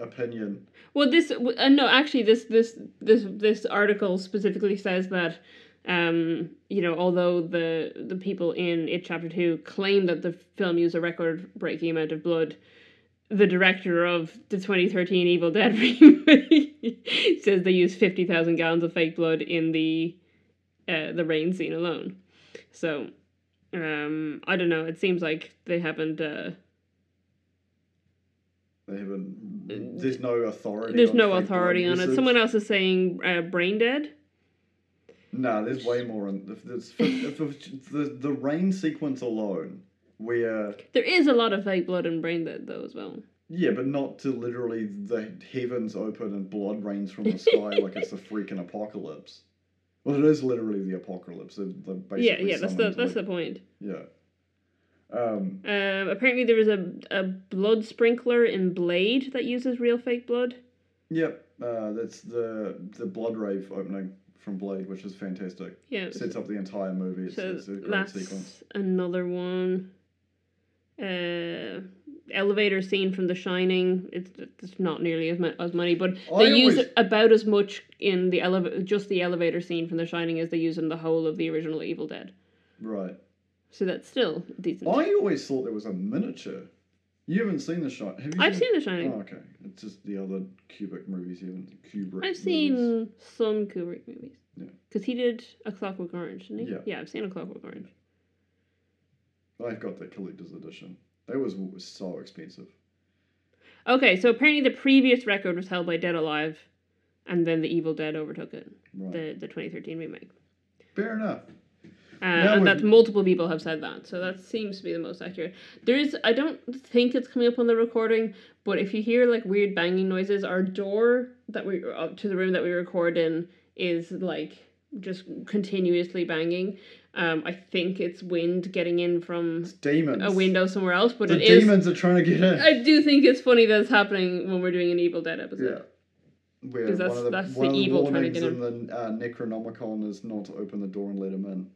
opinion. well, this uh, no, actually, this this this this article specifically says that. Um, you know, although the the people in it chapter two claim that the film used a record breaking amount of blood, the director of the 2013 Evil Dead remake says they used 50,000 gallons of fake blood in the uh, the rain scene alone. So, um, I don't know. It seems like they haven't. Uh, They haven't. There's no authority. there's on no authority on it. Someone else is saying uh, Braindead. No, there's way more. In, if there's, if, if the the rain sequence alone, where There is a lot of fake blood and Braindead though as well. yeah, but not to literally the heavens open and blood rains from the sky like it's a freaking apocalypse. Well, it is literally the apocalypse. They're, they're basically yeah, yeah. That's the that's like- the point. Yeah. Um, Um, apparently there is a a blood sprinkler in Blade that uses real fake blood. yep. Uh, that's the the blood rave opening from Blade, which is fantastic. Yeah. Sets up the entire movie. It's, So it's a great that's sequence. another one. Uh, elevator scene from The Shining. It's, it's not nearly as much as money, but I they use always- about as much in the elevator, just the elevator scene from The Shining, as they use in the whole of the original Evil Dead. Right. So that's still decent. I always thought there was a miniature. You haven't seen the shot, have you? I've seen The Shining. Oh, okay. It's just the other Kubrick movies you haven't. Kubrick. I've movies. seen some Kubrick movies. Yeah. Because he did A Clockwork Orange, didn't he? Yeah. Yeah, I've seen A Clockwork Orange. I've got the collector's edition. That was, what was so expensive. Okay, so apparently the previous record was held by Dead Alive, and then The Evil Dead overtook it. Right. The the 2013 remake. Fair enough. Uh, and that multiple people have said that, so that seems to be the most accurate. There is, I don't think it's coming up on the recording, but if you hear like weird banging noises, our door that we uh, to the room that we record in is like just continuously banging. Um, I think it's wind getting in from It's demons. a window somewhere else, but the it is. demons are trying to get in. I do think it's funny that it's happening when we're doing an Evil Dead episode. yeah. Where 'Cause that's- one of the, that's the the evil trying to get in the uh, Necronomicon is not to open the door and let him in.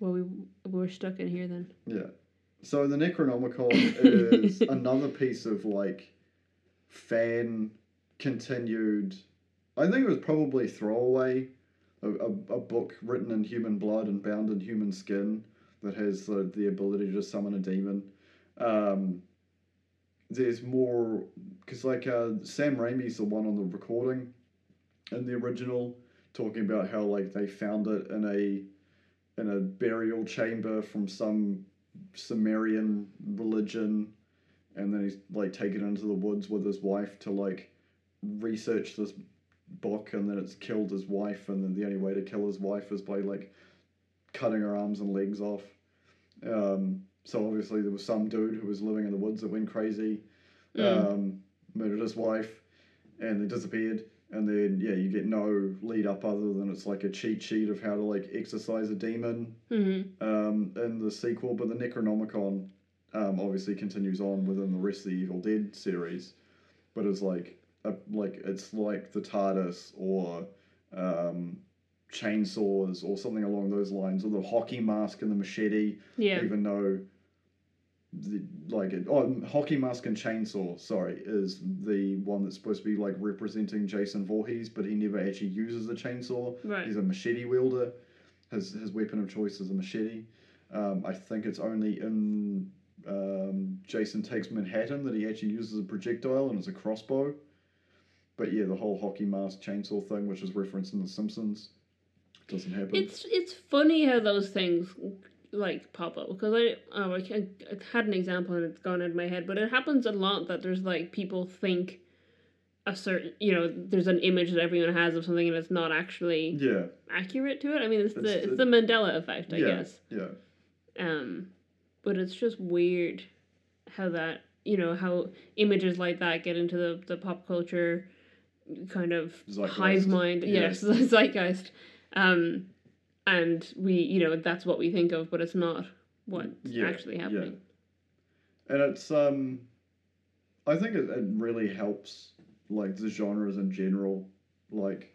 Well, we we're stuck in here then. Yeah. So the Necronomicon is another piece of like fan continued I think it was probably throwaway, a, a, a book written in human blood and bound in human skin that has the, the ability to summon a demon. Um, there's more because like uh, Sam Raimi's the one on the recording in the original talking about how like they found it in a in a burial chamber from some Sumerian religion and then he's like taken into the woods with his wife to like research this book and then it's killed his wife and then the only way to kill his wife is by like cutting her arms and legs off um, so obviously there was some dude who was living in the woods that went crazy Mm. um, murdered his wife and then disappeared and then yeah you get no lead up other than it's like a cheat sheet of how to like exorcise a demon hmm um, in the sequel, but the Necronomicon um, obviously continues on within the rest of the Evil Dead series, but it's like a, like it's like the TARDIS or um, chainsaws or something along those lines, or the hockey mask and the machete. Yeah. Even though, the, like it, oh, hockey mask and chainsaw, sorry, is the one that's supposed to be like representing Jason Voorhees, but he never actually uses a chainsaw. Right. He's a machete wielder. His his weapon of choice is a machete. Um, I think it's only in um, Jason Takes Manhattan that he actually uses a projectile and it's a crossbow. But yeah, the whole hockey mask chainsaw thing, which is referenced in The Simpsons, doesn't happen. It's it's funny how those things like pop up because I oh I, I had an example and it's gone out of my head, but it happens a lot that there's like people think a certain you know there's an image that everyone has of something and it's not actually yeah, accurate to it. I mean it's, It's the it's the- Mandela effect, I yeah, guess. yeah. Um, but it's just weird how that you know how images like that get into the the pop culture kind of Zeitgeist. hive mind. Yes, the zeitgeist. Um, and we you know that's what we think of, but it's not what's Yeah, actually yeah. happening. and it's um i think it, it really helps like the genres in general like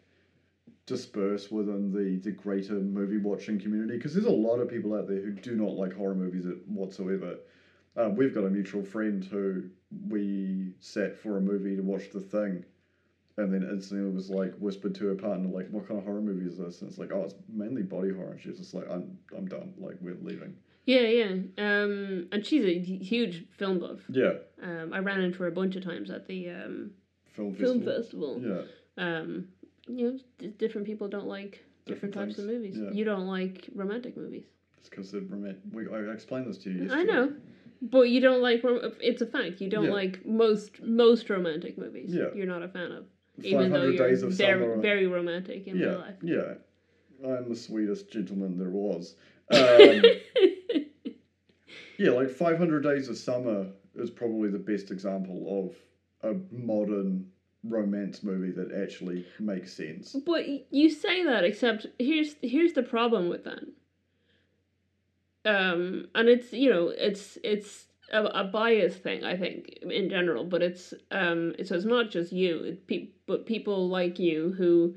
disperse within the the greater movie watching community because there's a lot of people out there who do not like horror movies whatsoever uh, we've got a mutual friend who we sat for a movie to watch the thing and then instantly it was like whispered to her partner like what kind of horror movie is this and it's like oh it's mainly body horror and she's just like i'm i'm done like we're leaving Yeah, yeah. Um, and she's a huge film buff. yeah Um, I ran into her a bunch of times at the um, film film festival festival. yeah Um, you know, d- different people don't like different, Different types of movies. yeah. You don't like romantic movies. It's because they're romantic. We, I explained this to you I know, but you don't like. rom- It's a fact. You don't Yeah. like most most romantic movies. Yeah. You're not a fan of, even though 500 you're Days of very Summer. very romantic in yeah, real life. yeah. I'm the sweetest gentleman there was. Um, yeah, like 500 Days of Summer is probably the best example of a modern romance movie that actually makes sense. But you say that, except here's here's the problem with that. Um, and it's you know it's it's a, a bias thing I think in general, but it's um so it's not just you, it pe- but people like you who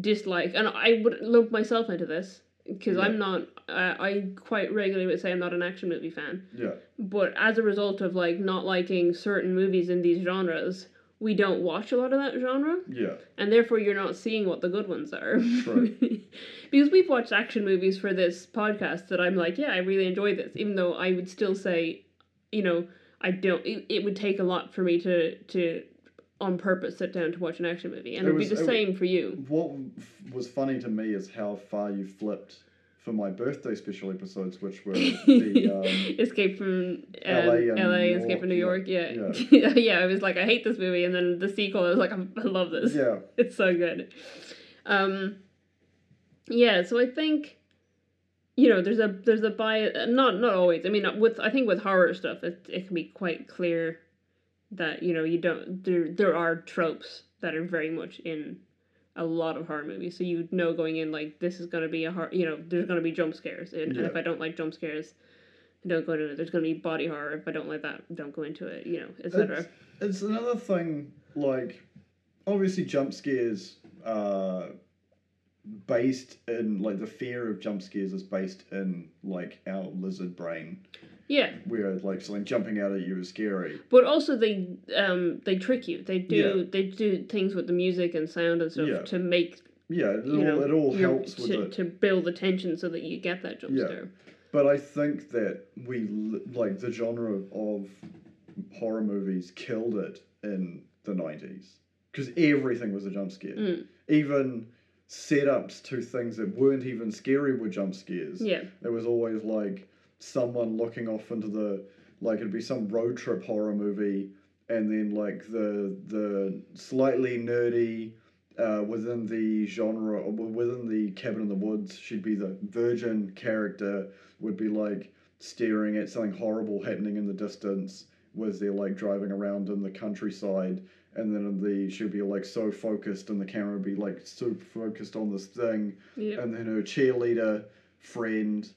dislike, and I would lump myself into this because Yeah. I'm not. Uh, I quite regularly would say I'm not an action movie fan, Yeah, but as a result of like not liking certain movies in these genres, we don't watch a lot of that genre yeah, and therefore you're not seeing what the good ones are. True. because we've watched action movies for this podcast that I'm like, yeah, I really enjoy this, even though I would still say, you know, I don't. It, it would take a lot for me to to on purpose sit down to watch an action movie, and It would be the same for you. What was funny to me is how far you flipped for my birthday special episodes, which were the um, Escape from um, LA and LA, Escape from New York, yeah, Yeah, yeah. I was like, I hate this movie, and then the sequel, I was like, I love this. yeah, it's so good. Um, yeah, so I think, you know, there's a there's a bias. Not not always. I mean, with I think with horror stuff, it it can be quite clear that you know you don't there there are tropes that are very much in a lot of horror movies. So you know going in like this is gonna be a horror. You know, there's gonna be jump scares, and, and if I don't like jump scares. Don't go into it. There's gonna be body horror. If I don't like that, don't go into it. You know, etc. It's, it's another thing, like, obviously, jump scares are based in, like, the fear of jump scares is based in, like, our lizard brain. Yeah, where like something jumping out at you is scary. but also they um they trick you. They do Yeah. they do things with the music and sound and stuff Yeah. to make Yeah, it you all, know it all you- helps with to, it. to build the tension so that you get that jump Yeah. scare. But I think that we like the genre of horror movies killed it in the nineties because everything was a jump scare. Mm. Even setups to things that weren't even scary were jump scares. Yeah, It was always like someone looking off into the like it'd be some road trip horror movie, and then like the the slightly nerdy uh, within the genre or within the cabin in the woods, she'd be the virgin character would be like staring at something horrible happening in the distance. Was they're like driving around in the countryside, and then the she'd be like so focused, and the camera would be like super focused on this thing, yeah, and then her cheerleader friend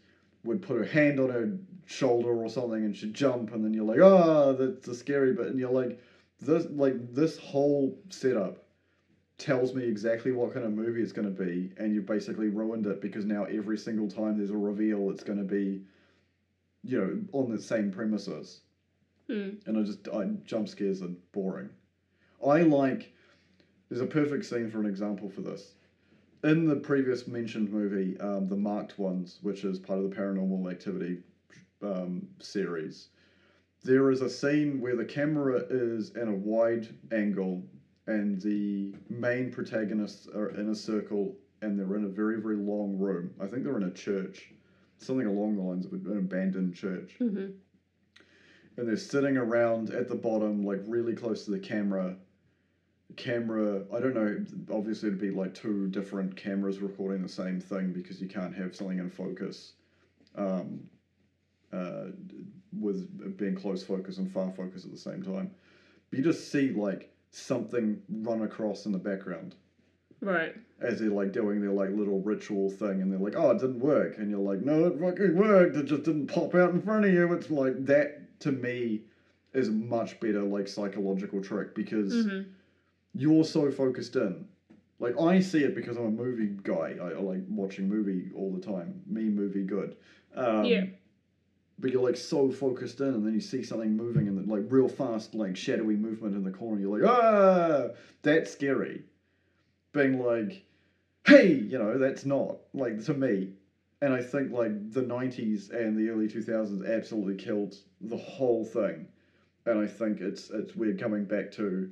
would put her hand on her shoulder or something and she'd jump and then you're like ah that's a scary bit and you're like this like this whole setup tells me exactly what kind of movie it's going to be and you've basically ruined it because now every single time there's a reveal it's going to be you know on the same premises Mm. and I just I jump scares are boring. I like there's a perfect scene for an example for this. In the previous mentioned movie, um, the Marked Ones, which is part of the Paranormal Activity um, series, there is a scene where the camera is in a wide angle and the main protagonists are in a circle and they're in a very very long room. I think they're in a church, something along the lines of an abandoned church hmm and they're sitting around at the bottom, like really close to the camera. Camera, I don't know, obviously it'd be like two different cameras recording the same thing because you can't have something in focus um, uh, with being close focus and far focus at the same time. But you just see like something run across in the background right. as they're like doing their like little ritual thing and they're like, oh, it didn't work. And you're like, no, it fucking worked. It just didn't pop out in front of you. It's like that to me is a much better like psychological trick because hmm you're so focused in. Like I see it because I'm a movie guy. I, I like watching movie all the time. Me movie good. Um, Yeah. But you're like so focused in, and then you see something moving in the like real fast, like shadowy movement in the corner. You're like, ah, that's scary. Being like, hey, you know, that's not like to me. And I think like the '90s and the early 2000s absolutely killed the whole thing. And I think it's it's we're coming back to,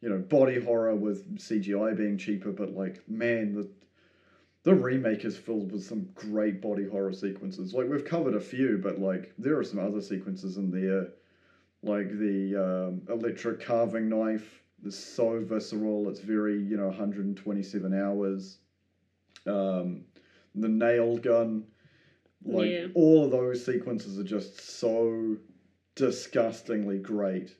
you know, body horror with CGI being cheaper, but like man, the the remake is filled with some great body horror sequences. Like we've covered a few, but like there are some other sequences in there, like the um, electric carving knife. is so visceral. It's very you know 127 hours. Um, the nail gun, like Yeah. all of those sequences are just so disgustingly great.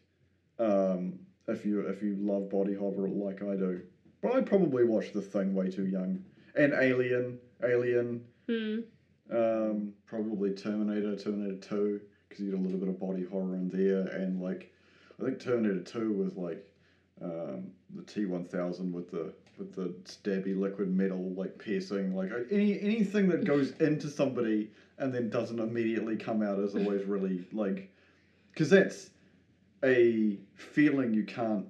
Um, if you if you love body horror like I do, but I probably watched The Thing way too young. And Alien, Alien, Mm. um, probably Terminator, Terminator Two, because you get a little bit of body horror in there, and like, I think Terminator Two was like, um, the T one thousand with the with the stabby liquid metal like piercing, like uh, any anything that goes into somebody and then doesn't immediately come out is always really like, because that's a feeling you can't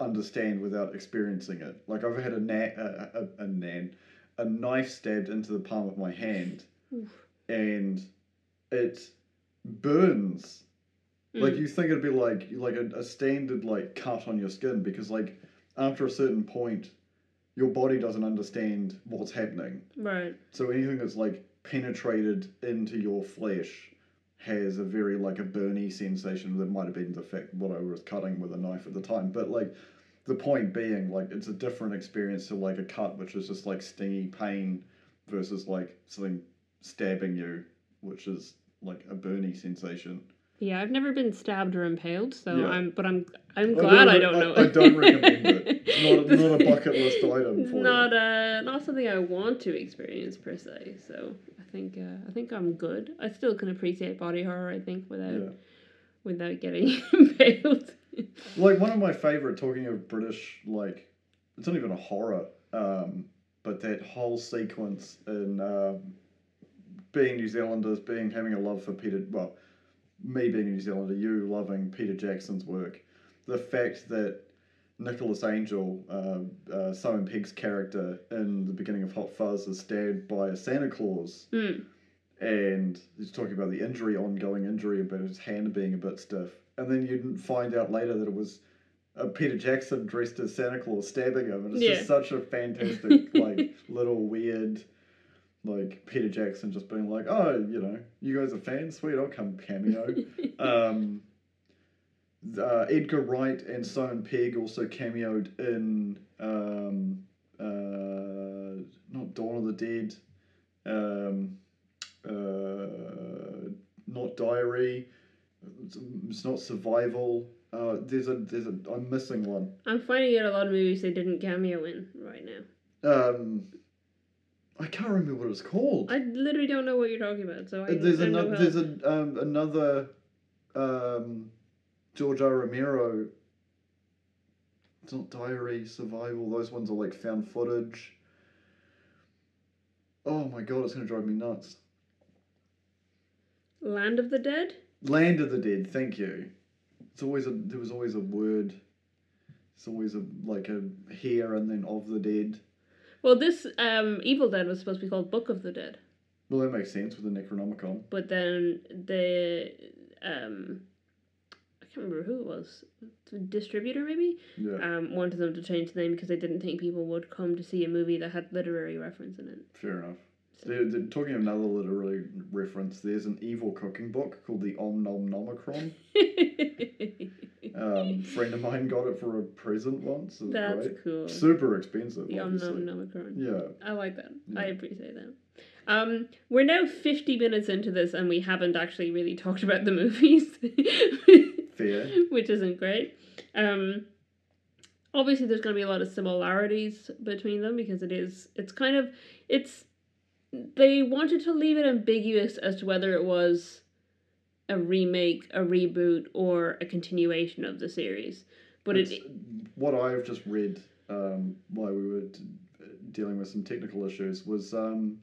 understand without experiencing it. Like I've had a na- a, a, a nan, a knife stabbed into the palm of my hand, Oof. and it burns. Like Mm. you think it'd be like like a, a standard like cut on your skin because like after a certain point, your body doesn't understand what's happening. Right. So anything that's like penetrated into your flesh has a very like a burny sensation that might have been the fact what I was cutting with a knife at the time. But like the point being like it's a different experience to like a cut which is just like stingy pain versus like something stabbing you, which is like a burny sensation. Yeah, I've never been stabbed or impaled, so Yeah. I'm. But I'm. I'm I glad I don't know. I, I don't recommend it. It's not, not a bucket list item for not you. uh not something I want to experience per se. So I think uh, I think I'm good. I still can appreciate body horror. I think without Yeah. without getting impaled. Like one of my favorite, talking of British, like it's not even a horror, um, but that whole sequence in um, being New Zealanders, being having a love for Peter, well, me being a New Zealander, you loving Peter Jackson's work, the fact that Nicholas Angel, uh, uh, Simon Pegg's character in the beginning of Hot Fuzz, is stabbed by a Santa Claus, Mm. and he's talking about the injury, ongoing injury, about his hand being a bit stiff, and then you find out later that it was. Uh, Peter Jackson dressed as Santa Claus stabbing him, and it's Yeah. just such a fantastic, like, little weird like Peter Jackson just being like, "Oh, you know, you guys are fans, sweet, I'll come cameo." um, uh, Edgar Wright and Simon Pegg also cameoed in um, uh, not Dawn of the Dead, um, uh, not Diary. It's, it's not Survival. Uh, there's a there's a I'm missing one. I'm finding out a lot of movies they didn't cameo in right now. Um, I can't remember what it's called. I literally don't know what you're talking about. So I Uh, there's another there's a, um, another um, George R. Romero. It's not Diary, Survival. Those ones are like found footage. Oh my god, it's gonna drive me nuts. Land of the Dead. Land of the Dead. Thank you. It's always a there was always a word. It's always a like a here and then of the dead. Well, this um, Evil Dead was supposed to be called Book of the Dead, Well, that makes sense with the Necronomicon. but then the um, I can't remember who it was, the distributor maybe, Yeah, um, wanted them to change the name because they didn't think people would come to see a movie that had literary reference in it. fair enough. They're, they're talking of another literary reference. There's an evil cooking book called the Om Nom Nomicron. Um, friend of mine got it for a present once. It was That's great. cool. Super expensive, The obviously. unknown Nomicron. Yeah, I like that. Yeah. I appreciate that. Um, we're now 50 minutes into this and we haven't actually really talked about the movies, fair. which isn't great. Um, obviously, there's going to be a lot of similarities between them because it is, it's kind of, it's, they wanted to leave it ambiguous as to whether it was a remake, a reboot, or a continuation of the series. But It's- it, what I've just read um, while we were d- dealing with some technical issues was um,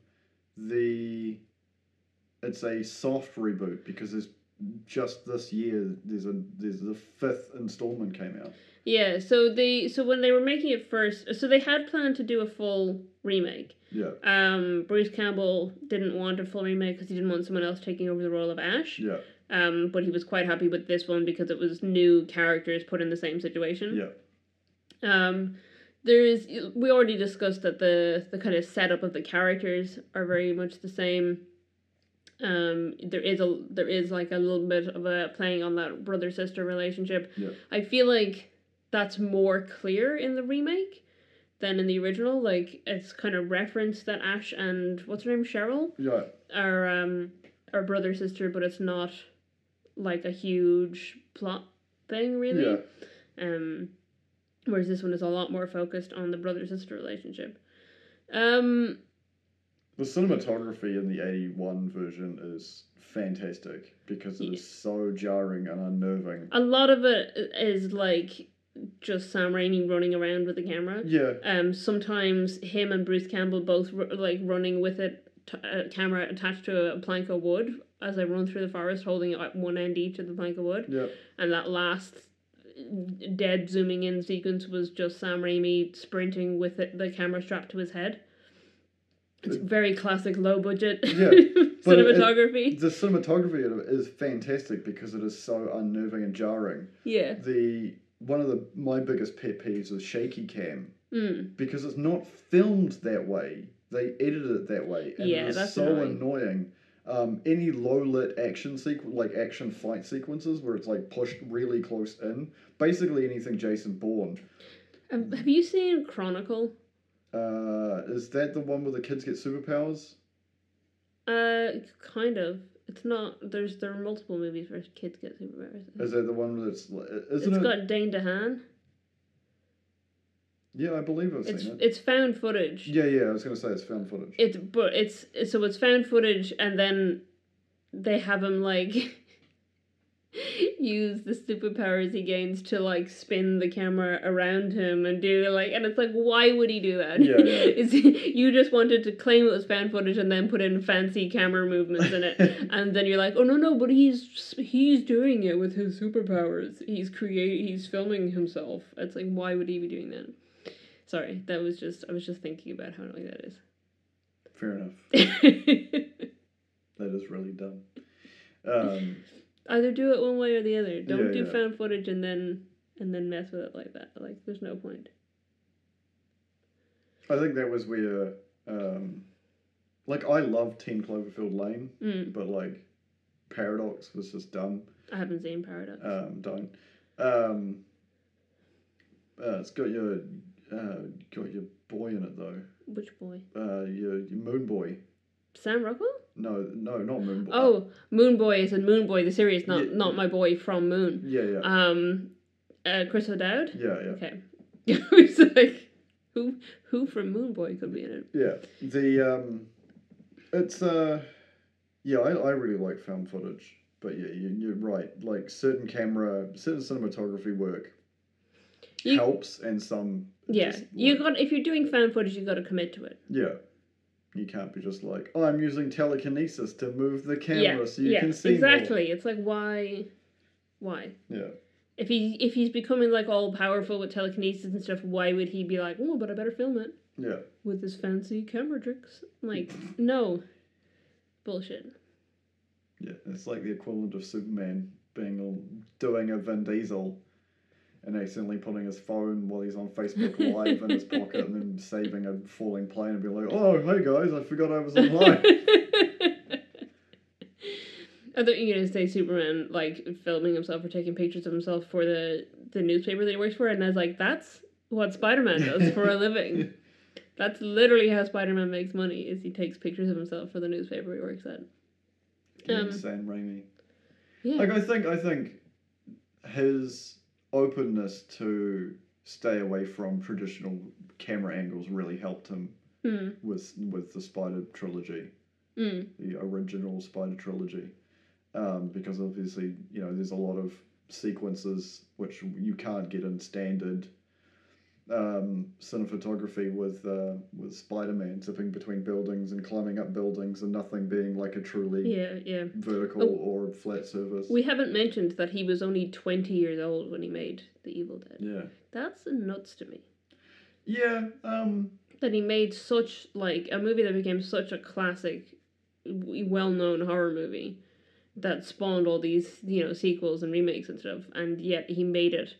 the it's a soft reboot because there's just this year there's a there's the fifth installment came out. Yeah, so they so when they were making it first, so they had planned to do a full remake. Yeah, Um, Bruce Campbell didn't want a full remake because he didn't want someone else taking over the role of Ash. yeah, Um, but he was quite happy with this one because it was new characters put in the same situation. yeah, Um, there is we already discussed that the the kind of setup of the characters are very much the same. Um, there is a there is like a little bit of a playing on that brother sister relationship. Yeah. I feel like that's more clear in the remake than in the original. Like it's kind of referenced that Ash and what's her name Cheryl yeah. are um are brother sister, but it's not like a huge plot thing really. Yeah. Um, whereas this one is a lot more focused on the brother sister relationship. Um, The cinematography in the '81 version is fantastic because it is so jarring and unnerving. a lot of it is like just Sam Raimi running around with the camera. Yeah, Um, sometimes him and Bruce Campbell both r- like running with it, t- a camera attached to a plank of wood as they run through the forest, holding at one end each of the plank of wood. yeah, And that last dead zooming in sequence was just Sam Raimi sprinting with it, the camera strapped to his head. It's very classic low budget Yeah, but it- cinematography. the cinematography of it is fantastic because it is so unnerving and jarring. yeah. the one of the my biggest pet peeves is shaky cam Mm. because it's not filmed that way. They edited it that way, and Yeah, it is so annoying. annoying. Um, any low lit action sequ- like action fight sequences where it's like pushed really close in, basically anything Jason Bourne. Um, have you seen Chronicle? Uh, is that the one where the kids get superpowers? Uh, kind of. It's not. There's there are multiple movies where kids get superpowers. Is that the one where it's It's isn't it? got Dane DeHaan. yeah, I believe I've It's seen it. it's found footage. Yeah, yeah, I was gonna say it's found footage. It's but it's so it's found footage and then they have him like use the superpowers he gains to like spin the camera around him and do like and it's like why would he do that? Yeah, you just wanted to claim it was found footage and then put in fancy camera movements in it. And then you're like oh no no but he's he's doing it with his superpowers. He's create he's filming himself. It's like why would he be doing that? Sorry that was just i was just thinking about how annoying that is. Fair enough. That is really dumb. Um, either do it one way or the other don't Yeah, do yeah. found footage and then and then mess with it like that like there's no point I think that was where, um, like, I love Ten Cloverfield Lane, mm, but like, Paradox was just dumb. i haven't seen paradox Um, don't. Um, uh, it's got your uh, got your boy in it though. which boy Uh, your, your Moon Boy. sam rockwell No, no, not Moon Boy. oh moon boy is in Moone Boy the series not Yeah. not my boy from moon Yeah, yeah, um uh chris o'dowd yeah, yeah, Okay. I was like, who who from Moon Boy could be in it? yeah. The um, it's uh, yeah, I, I really like film footage, but yeah, you, you're right. Like certain camera, certain cinematography work You- helps, and some Yeah, you like- got if you're doing found footage, you got to commit to it. Yeah. You can't be just like, oh, I'm using telekinesis to move the camera yeah, so you yeah, can see exactly. It's like why, why? Yeah. If he if he's becoming like all powerful with telekinesis and stuff, why would he be like, oh, but I better film it Yeah. with his fancy camera tricks? Like, no, bullshit. Yeah. It's like the equivalent of Superman being all, doing a Vin Diesel and accidentally putting his phone while he's on Facebook Live in his pocket and then saving a falling plane and be like, oh, hey guys, I forgot I was online. I thought you were gonna say Superman like filming himself or taking pictures of himself for the the newspaper that he works for, and I was like, that's what Spider Man does for a living. That's literally how Spider Man makes money. Is he takes pictures of himself for the newspaper he works at. Yeah, Um, Sam Raimi. Yeah, Like I think I think his openness to stay away from traditional camera angles really helped him mm, with with the Spider trilogy, mm, the original Spider trilogy, um, because obviously you know there's a lot of sequences which you can't get in standard um, cinematography with uh, with Spider Man zipping between buildings and climbing up buildings and nothing being like a truly yeah, yeah. vertical Oh. or flat surface. We haven't mentioned that he was only twenty years old when he made The Evil Dead. yeah. That's nuts to me. Yeah, um, that he made such like a movie that became such a classic well-known horror movie that spawned all these you know sequels and remakes and stuff and yet he made it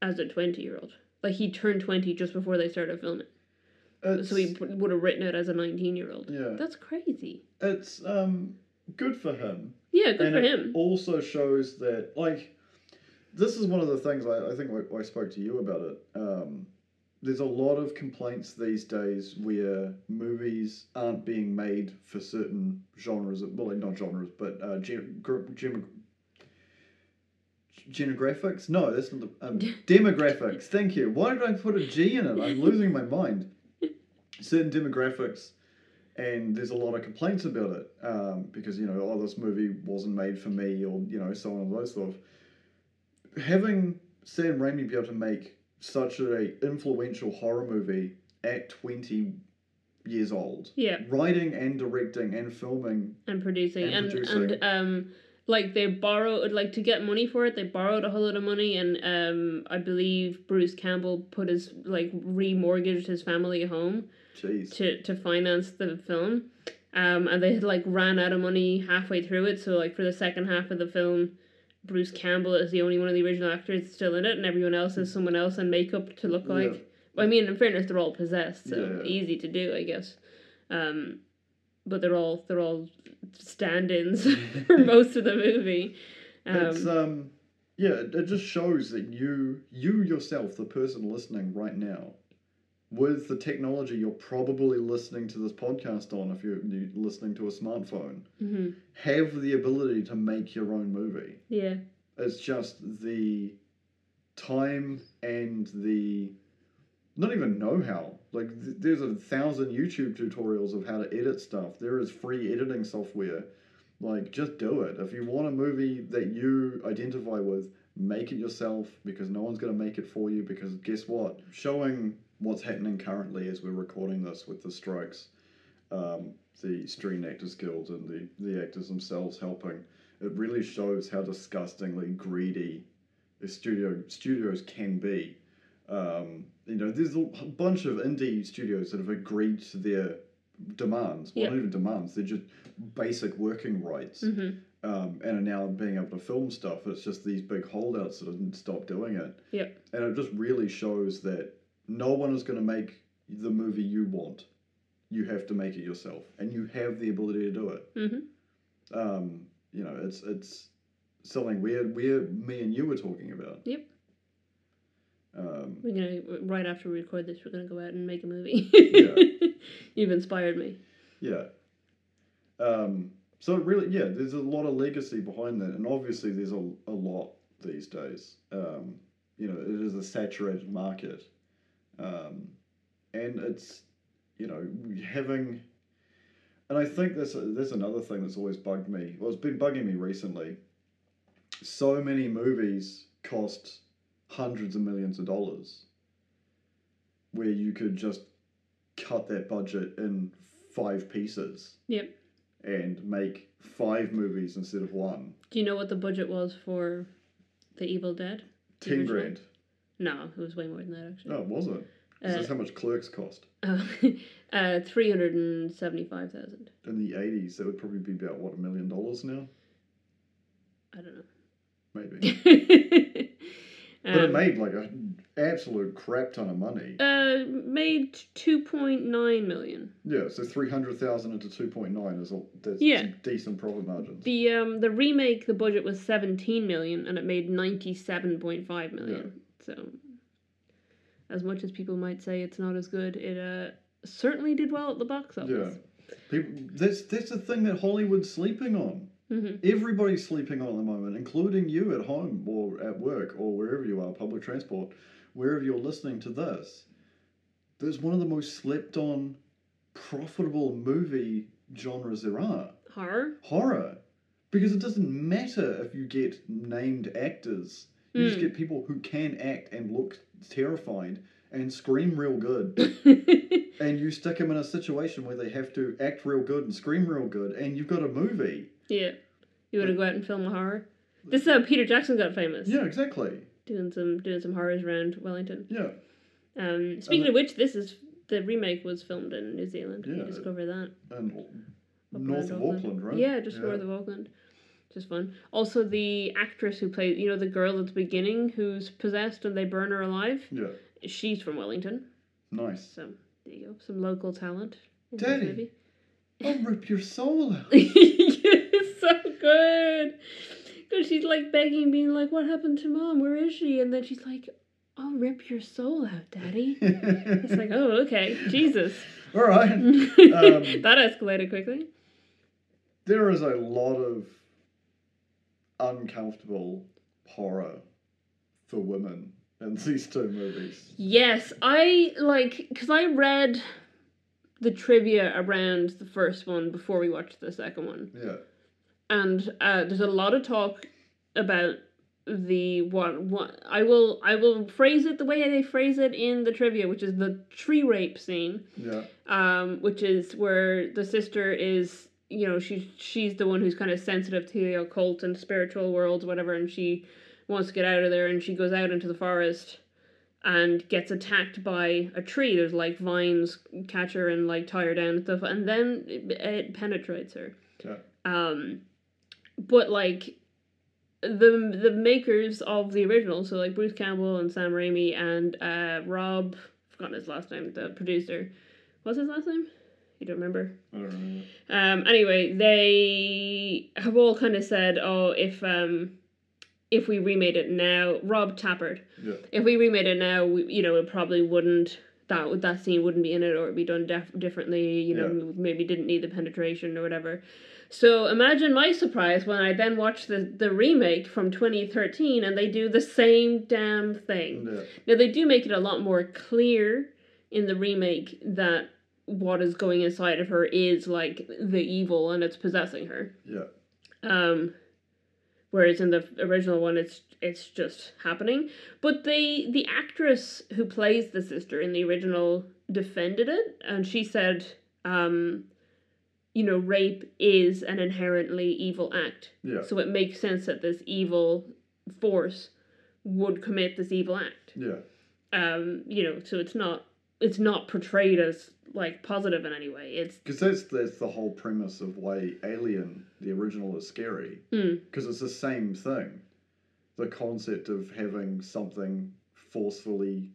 as a 20 year old like he turned 20 just before they started filming it's, so he would have written it as a 19 year old yeah, that's crazy it's um good for him. yeah good and for it him also shows that like this is one of the things I, I think I, I spoke to you about it. Um, there's a lot of complaints these days where movies aren't being made for certain genres. of- Well, not genres, but uh, gen, gr- gem, genographics. No, that's not the um, demographics. Thank you. Why did I put a G in it? I'm losing my mind. Certain demographics and there's a lot of complaints about it um, because you know oh this movie wasn't made for me or you know so on and so forth. Having Sam Raimi be able to make such a influential horror movie at twenty years old, yeah writing and directing and filming, and producing And and producing. and um like they borrowed like to get money for it they borrowed a whole lot of money and um i believe bruce campbell put his like remortgaged his family home jeez, to to finance the film um and they had like ran out of money halfway through it so like for the second half of the film bruce campbell is the only one of the original actors still in it and everyone else is someone else in makeup to look Yeah. like i mean in fairness they're all possessed so Yeah. easy to do i guess um but they're all they're all stand-ins for most of the movie it's um um yeah, it, just shows that you you yourself, the person listening right now, with the technology you're probably listening to this podcast on, if you're, you're listening to a smartphone, mhm. have the ability to make your own movie. yeah It's just the time and the not even know how. Like th- there's a thousand YouTube tutorials of how to edit stuff. There is free editing software Like, just do it. If you want a movie that you identify with, make it yourself because no one's going to make it for you. Because guess what? Showing what's happening currently as we're recording this with the strikes, um, the Screen Actors Guild and the, the actors themselves helping, it really shows how disgustingly greedy the studio studios can be. Um, you know, there's a bunch of indie studios that have agreed to their demands. Well, Yeah. not even demands; they're just basic working rights, hmm um, and are now being able to film stuff. It's just these big holdouts that didn't stop doing it. Yep. And it just really shows that no one is going to make the movie you want. You have to make it yourself, and you have the ability to do it. hmm Um, you know, it's it's something we're we're me and you were talking about. Yep. Um, We're gonna right after we record this, we're gonna go out and make a movie. Yeah. You've inspired me. yeah. Um, so really, yeah, there's a lot of legacy behind that, and obviously there's a, a lot these days. Um, you know, it is a saturated market, um, and it's you know having, and I think that's that's another thing that's always bugged me. Well, it's been bugging me recently. So many movies cost hundreds of millions of dollars, where you could just cut that budget in five pieces Yep. and make five movies instead of one. Do you know what the budget was for The Evil Dead? The Ten original? grand. No, it was way more than that actually. No, it wasn't. This Uh, is how much clerks cost. Oh, uh, three hundred and seventy-five thousand. In the eighties, that would probably be about what a million dollars now, I don't know. maybe. know. but it Um, made like a absolute crap ton of money. uh made two point nine million. Yeah, so three hundred thousand into two point nine is a that's Yeah. some decent profit margins. The um the remake the budget was seventeen million and it made ninety-seven point five million. Yeah. So, as much as people might say it's not as good, it uh certainly did well at the box office. yeah, people. That's that's the thing that Hollywood's sleeping on. Hmm Everybody's sleeping on at the moment, including you at home or at work or wherever you are, public transport, wherever you're listening to this. There's one of the most slept on, profitable movie genres there are Horror. horror. Because it doesn't matter if you get named actors, you just Mm. get people who can act and look terrified and scream real good. and you stick them in a situation where they have to act real good and scream real good, and you've got a movie. Yeah. You want to go out and film a horror? This is how Peter Jackson got famous. Yeah, exactly. Doing some doing some horrors around Wellington. Yeah. Um, speaking the- of which, this is the remake was filmed in New Zealand. Yeah. You discover that. And Up north of Auckland, right? Yeah, just north of Auckland. Just fun. Also, the actress who plays, you know, the girl at the beginning who's possessed and they burn her alive. Yeah. She's from Wellington. Nice. So there you go, some local talent. In Daddy. Movie. I'll rip your soul out. Good. Because she's like begging, being like, "What happened to mom? Where is she?" And then she's like, "I'll rip your soul out, daddy." It's like, oh, okay, Jesus. All right. Um, that escalated quickly. There is a lot of uncomfortable horror for women in these two movies. Yes, I like because I read the trivia around the first one before we watched the second one, Yeah. And uh, there's a lot of talk about the what what I will I will phrase it the way they phrase it in the trivia, which is the tree rape scene, Yeah. um, which is where the sister is you know she's she's the one who's kind of sensitive to the occult and spiritual worlds whatever, and she wants to get out of there, and she goes out into the forest and gets attacked by a tree. There's like vines catch her and like tie her down and stuff, and then it, it penetrates her. Yeah. Um, but like the the makers of the original, so like Bruce Campbell and Sam Raimi and uh Rob, I've forgotten his last name, the producer. What's his last name? You don't remember? I don't remember. Um, anyway, they have all kind of said, oh, if um, if we remade it now, Rob Tapert, Yeah. if we remade it now, we, you know, it probably wouldn't that would that scene wouldn't be in it, or it'd be done def- differently. You know, maybe didn't need the penetration or whatever. So imagine my surprise when I then watched the the remake from 2013, and they do the same damn thing. Yeah. Now they do make it a lot more clear in the remake that what is going inside of her is like the evil and it's possessing her. Yeah. Um, whereas in the original one, it's it's just happening. But they the actress who plays the sister in the original defended it, and she said, um, you know, rape is an inherently evil act. Yeah. So it makes sense that this evil force would commit this evil act. Yeah. Um, you know, so it's not it's not portrayed as like positive in any way. It's Because that's that's the whole premise of why Alien, the original, is scary. mm, Because it's the same thing. The concept of having something forcefully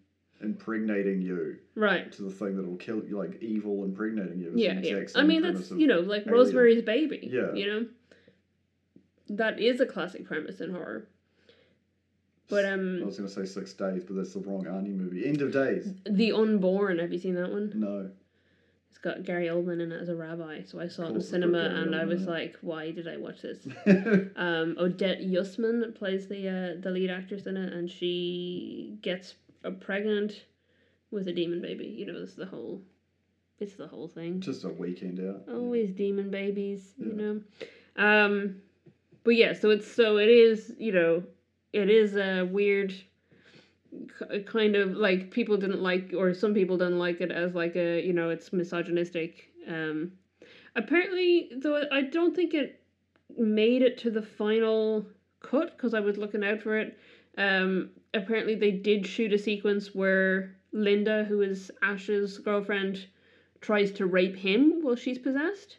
impregnating you right. to the thing that will kill you, like evil impregnating you. Yeah, yeah. I mean that's you know like Alien. Rosemary's Baby. Yeah. You know, that is a classic premise in horror. But um I was going to say Six Days, but that's the wrong Arnie movie. End of Days. The Unborn. Have you seen that one? No. It's got Gary Oldman in it as a rabbi. So I saw it in course it's got cinema, and I was like, why did I watch this? um, Odette Yustman plays the uh, the lead actress in it, and she gets uh, pregnant with a demon baby. You know, it's the whole, it's the whole thing. Just a weekend out. Always demon babies, you know. Um, but yeah, so it's so it is, you know, it is a weird kind of like people didn't like or some people didn't like it as like a you know it's misogynistic um apparently though i don't think it made it to the final cut because i was looking out for it um apparently they did shoot a sequence where linda who is ash's girlfriend tries to rape him while she's possessed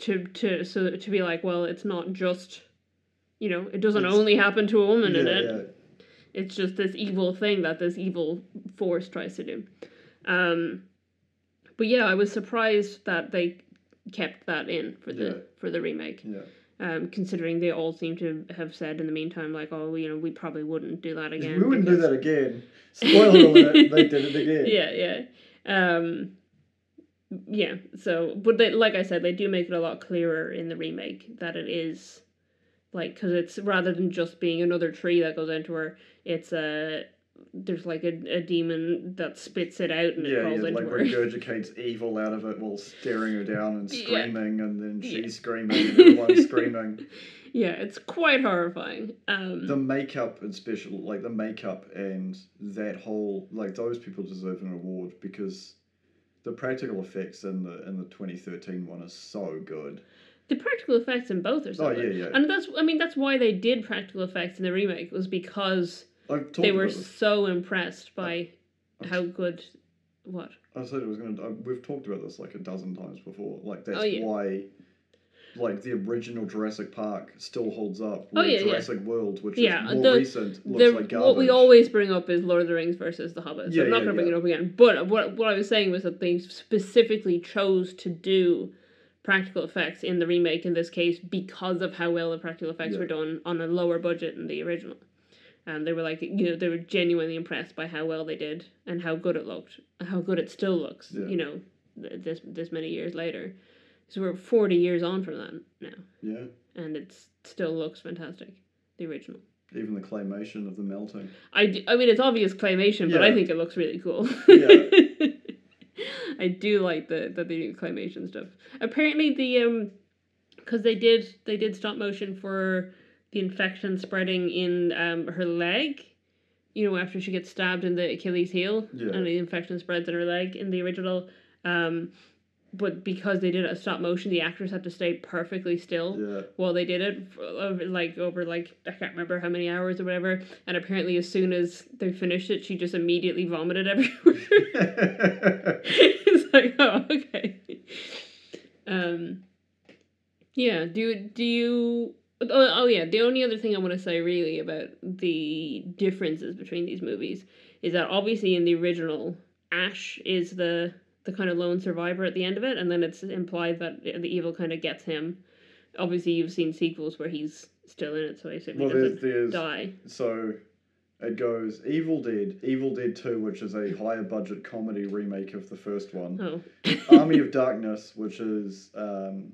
to to so to be like well it's not just you know it doesn't It's- only happen to a woman in it yeah. it's just this evil thing that this evil force tries to do. Um, but yeah, I was surprised that they kept that in for the Yeah. for the remake. Yeah. Um, considering they all seem to have said in the meantime, like, oh, you know, we probably wouldn't do that again. we wouldn't do that again. Spoiler alert, they did it again. Yeah, yeah. Um, yeah. So, but they, like I said, they do make it a lot clearer in the remake that it is like because it's rather than just being another tree that goes into her, it's a there's like a, a demon that spits it out and it Yeah, crawls yeah, into like her. regurgitates evil out of it while staring her down and Yeah. screaming, and then she's Yeah. screaming and everyone's screaming. yeah, it's quite horrifying. Um, The makeup and special, like the makeup and that whole, like those people deserve an award because the practical effects in the in the 2013 one is so good. the practical effects in both are so Oh, good. yeah, yeah. and that's I mean that's why they did practical effects in the remake was because they were so impressed by I've- how good what I said it was gonna. I, we've talked about this like a dozen times before. Like that's Oh, yeah. why, like the original Jurassic Park still holds up. Oh, yeah, yeah. Jurassic World, which Yeah, is more the- recent, looks the, like garbage. what we always bring up is Lord of the Rings versus The Hobbit. So Yeah, I'm not yeah, going to bring yeah. it up again. But what what I was saying was that they specifically chose to do practical effects in the remake in this case because of how well the practical effects Yeah. were done on a lower budget in the original. And they were like, you know, they were genuinely impressed by how well they did and how good it looked, how good it still looks. Yeah. You know, th- this this many years later. So we're forty years on from that now, Yeah, and it still looks fantastic. The original. even the claymation of the melting. I I mean, it's obvious claymation, but I think it looks really cool. Yeah. I do like the that they do claymation stuff. Apparently, the um, because they did they did stop motion for the infection spreading in um her leg. You know, after she gets stabbed in the Achilles heel, Yeah. and the infection spreads in her leg in the original. Um, but because they did it a stop motion, the actors had to stay perfectly still Yeah, while they did it over like over like I can't remember how many hours or whatever. And apparently, as soon as they finished it, she just immediately vomited everywhere. it's like, oh, okay. Um, yeah. Do do you? Oh, oh yeah. The only other thing I want to say really about the differences between these movies is that obviously in the original, Ash is the the kind of lone survivor at the end of it, and then it's implied that the evil kind of gets him. Obviously, you've seen sequels where he's still in it, so I assume well, he there's, doesn't there's die. so it goes Evil Dead, Evil Dead Two, which is a higher budget comedy remake of the first one. Oh, Army of Darkness, which is um,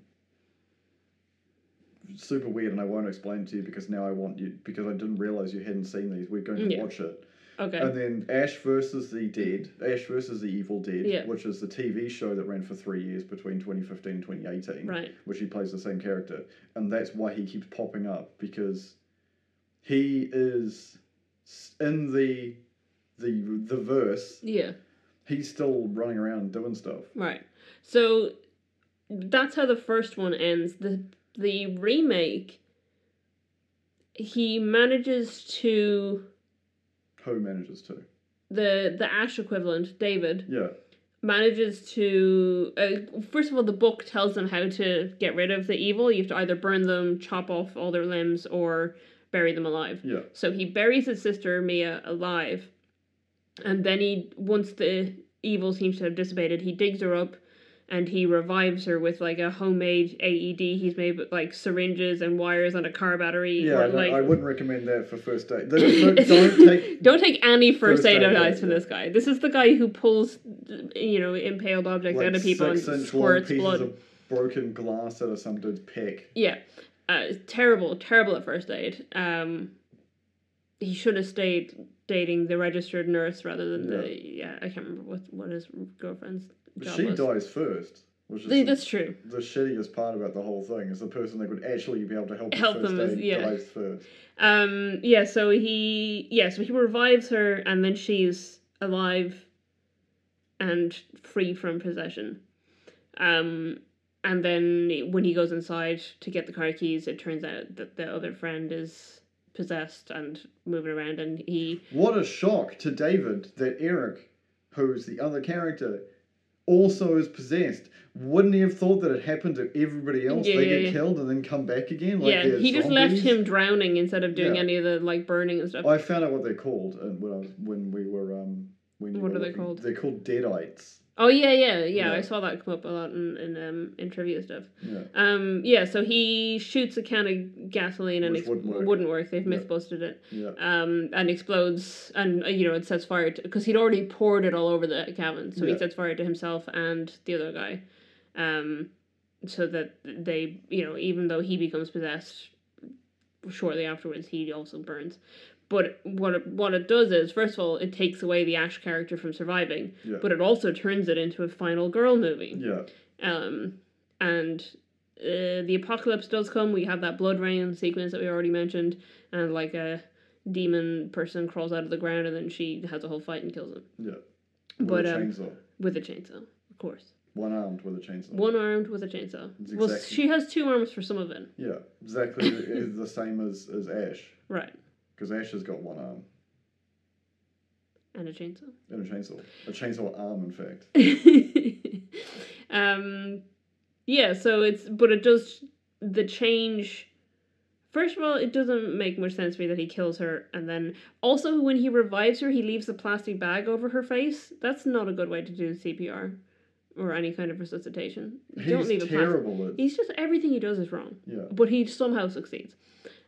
super weird, and I won't explain to you because now I want you because I didn't realize you hadn't seen these. We're going to Yeah. watch it. Okay. And then Ash versus the Dead, Ash versus the Evil Dead, Yeah. which is the TV show that ran for three years between 2015 and 2018, right. which he plays the same character. And that's why he keeps popping up because he is in the the the verse, Yeah. he's still running around doing stuff. Right. So that's how the first one ends. The the remake he manages to Who manages to? the the Ash equivalent, David, Yeah, manages to uh, first of all the book tells them how to get rid of the evil. You have to either burn them, chop off all their limbs or bury them alive. yeah, So he buries his sister Mia alive, and then he once the evil seems to have dissipated, he digs her up, and he revives her with like a homemade AED he's made with like syringes and wires and a car battery. yeah. or, I, like, I wouldn't recommend that for first aid. Don't, don't take. Don't take any first First aid aid advice from this guy. This is the guy who pulls, you know, impaled objects like out of people and squirts blood. broken glass out of some dude's peck. Yeah, uh, terrible, terrible at first aid. Um, he should have stayed dating the registered nurse rather than the yeah. I can't remember what what his girlfriend's job She dies first, which is The- the, That's true. the shittiest part about the whole thing is the person that could actually be able to help, Help them is- yeah. dies first. Um, yeah. So he yeah. So he revives her, and then she's alive and free from possession. Um, and then when he goes inside to get the car keys, it turns out that the other friend is possessed and moving around, and he What a shock to David that Eric, who's the other character, also is possessed. Wouldn't he have thought that it happened to everybody else? Yeah, they yeah, get yeah. killed and then come back again? Like yeah, he just left zombies? him drowning instead of doing any of the like burning and stuff. I found out what they're called when I was when we were um when What are they called? They're called deadites. Oh yeah, yeah, yeah, Yeah. I saw that come up a lot in in um in trivia stuff. Yeah. Um, yeah, so he shoots a can of gasoline and Which ex- wouldn't work. They've Yeah. myth busted it. Yeah. Um, and explodes, and uh, you know it sets fire to because he'd already poured it all over the cabin, so he Yeah. sets fire to himself and the other guy. Um, so that they, you know, even though he becomes possessed shortly afterwards, he also burns. But what it, what it does is, first of all, it takes away the Ash character from surviving, Yeah. but it also turns it into a final girl movie. Yeah. Um, and uh, the apocalypse does come. We have that blood rain sequence that we already mentioned, and like a demon person crawls out of the ground, and then she has a whole fight and kills him Yeah. With But, a um, chainsaw. with a chainsaw, of course. One armed with a chainsaw. One armed with a chainsaw. It's Well, she has two arms for some of it. Yeah. Exactly the same as, as Ash. Right. Because Ash has got one arm And a chainsaw. and a chainsaw. A chainsaw arm, in fact. um, yeah, so it's, but it does, the change. First of all, it doesn't make much sense to me that he kills her, and then also when he revives her, he leaves a plastic bag over her face. That's not a good way to do CPR or any kind of resuscitation. You don't He's leave a plastic. terrible at. He's just everything he does is wrong, Yeah. but he somehow succeeds.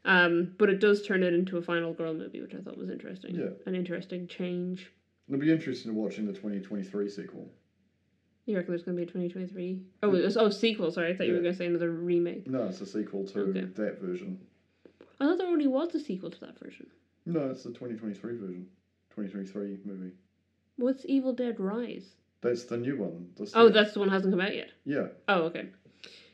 Um, but it does turn it into a final girl movie, which I thought was interesting. Yeah. An interesting change. It'll be interesting to watch in the 2023 sequel. You reckon there's going to be a 2023? Oh, was, oh, sequel. Sorry, I thought you were going to say another remake. No, it's a sequel to Okay. that version. I thought there already was a sequel to that version. No, it's the 2023 version. 2023 movie. What's Evil Dead Rise? That's the new one. That's Oh, the- that's the one that hasn't come out yet. Yeah. Oh, okay.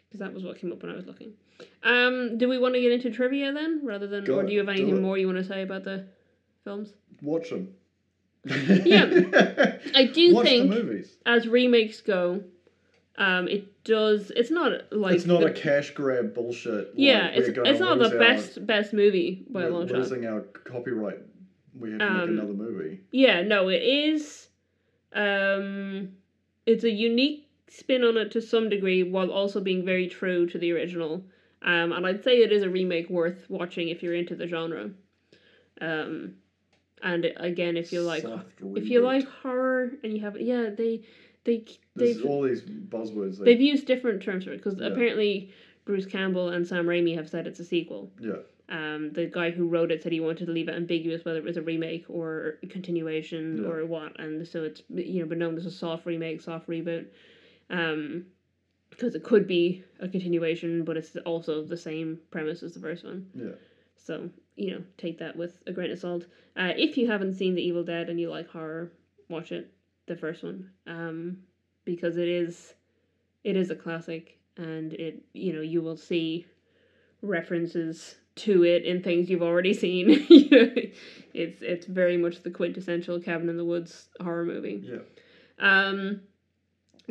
Because that was what came up when I was looking. Um, do we want to get into trivia then, rather than, Go or do you have it, do anything it. more you want to say about the films? Watch them. Yeah. I do Watch think- the movies. As remakes go, um, it does. It's not like it's not the- a cash grab bullshit. yeah. like, It's it's not the lose our- best best movie by a long shot. losing our copyright. We have to Um, make another movie. Yeah, no, it is. Um, it's a unique spin on it to some degree, while also being very true to the original. Um, and I'd say it is a remake worth watching if you're into the genre. Um, and again, if you like, if you like horror and you have, yeah, they, they, they've, all these buzzwords. That, they've used different terms for it because Yeah. apparently Bruce Campbell and Sam Raimi have said it's a sequel. yeah, Um, the guy who wrote it said he wanted to leave it ambiguous whether it was a remake or a continuation Yeah. or what, and so it's you know been known as a soft remake, soft reboot, um, because it could be a continuation, but it's also the same premise as the first one. yeah. So you know, take that with a grain of salt. Uh, if you haven't seen The Evil Dead and you like horror, watch it, the first one, um, because it is, it is a classic, and it you know you will see references to it in things you've already seen. it's it's very much the quintessential cabin in the woods horror movie. Yeah. Um,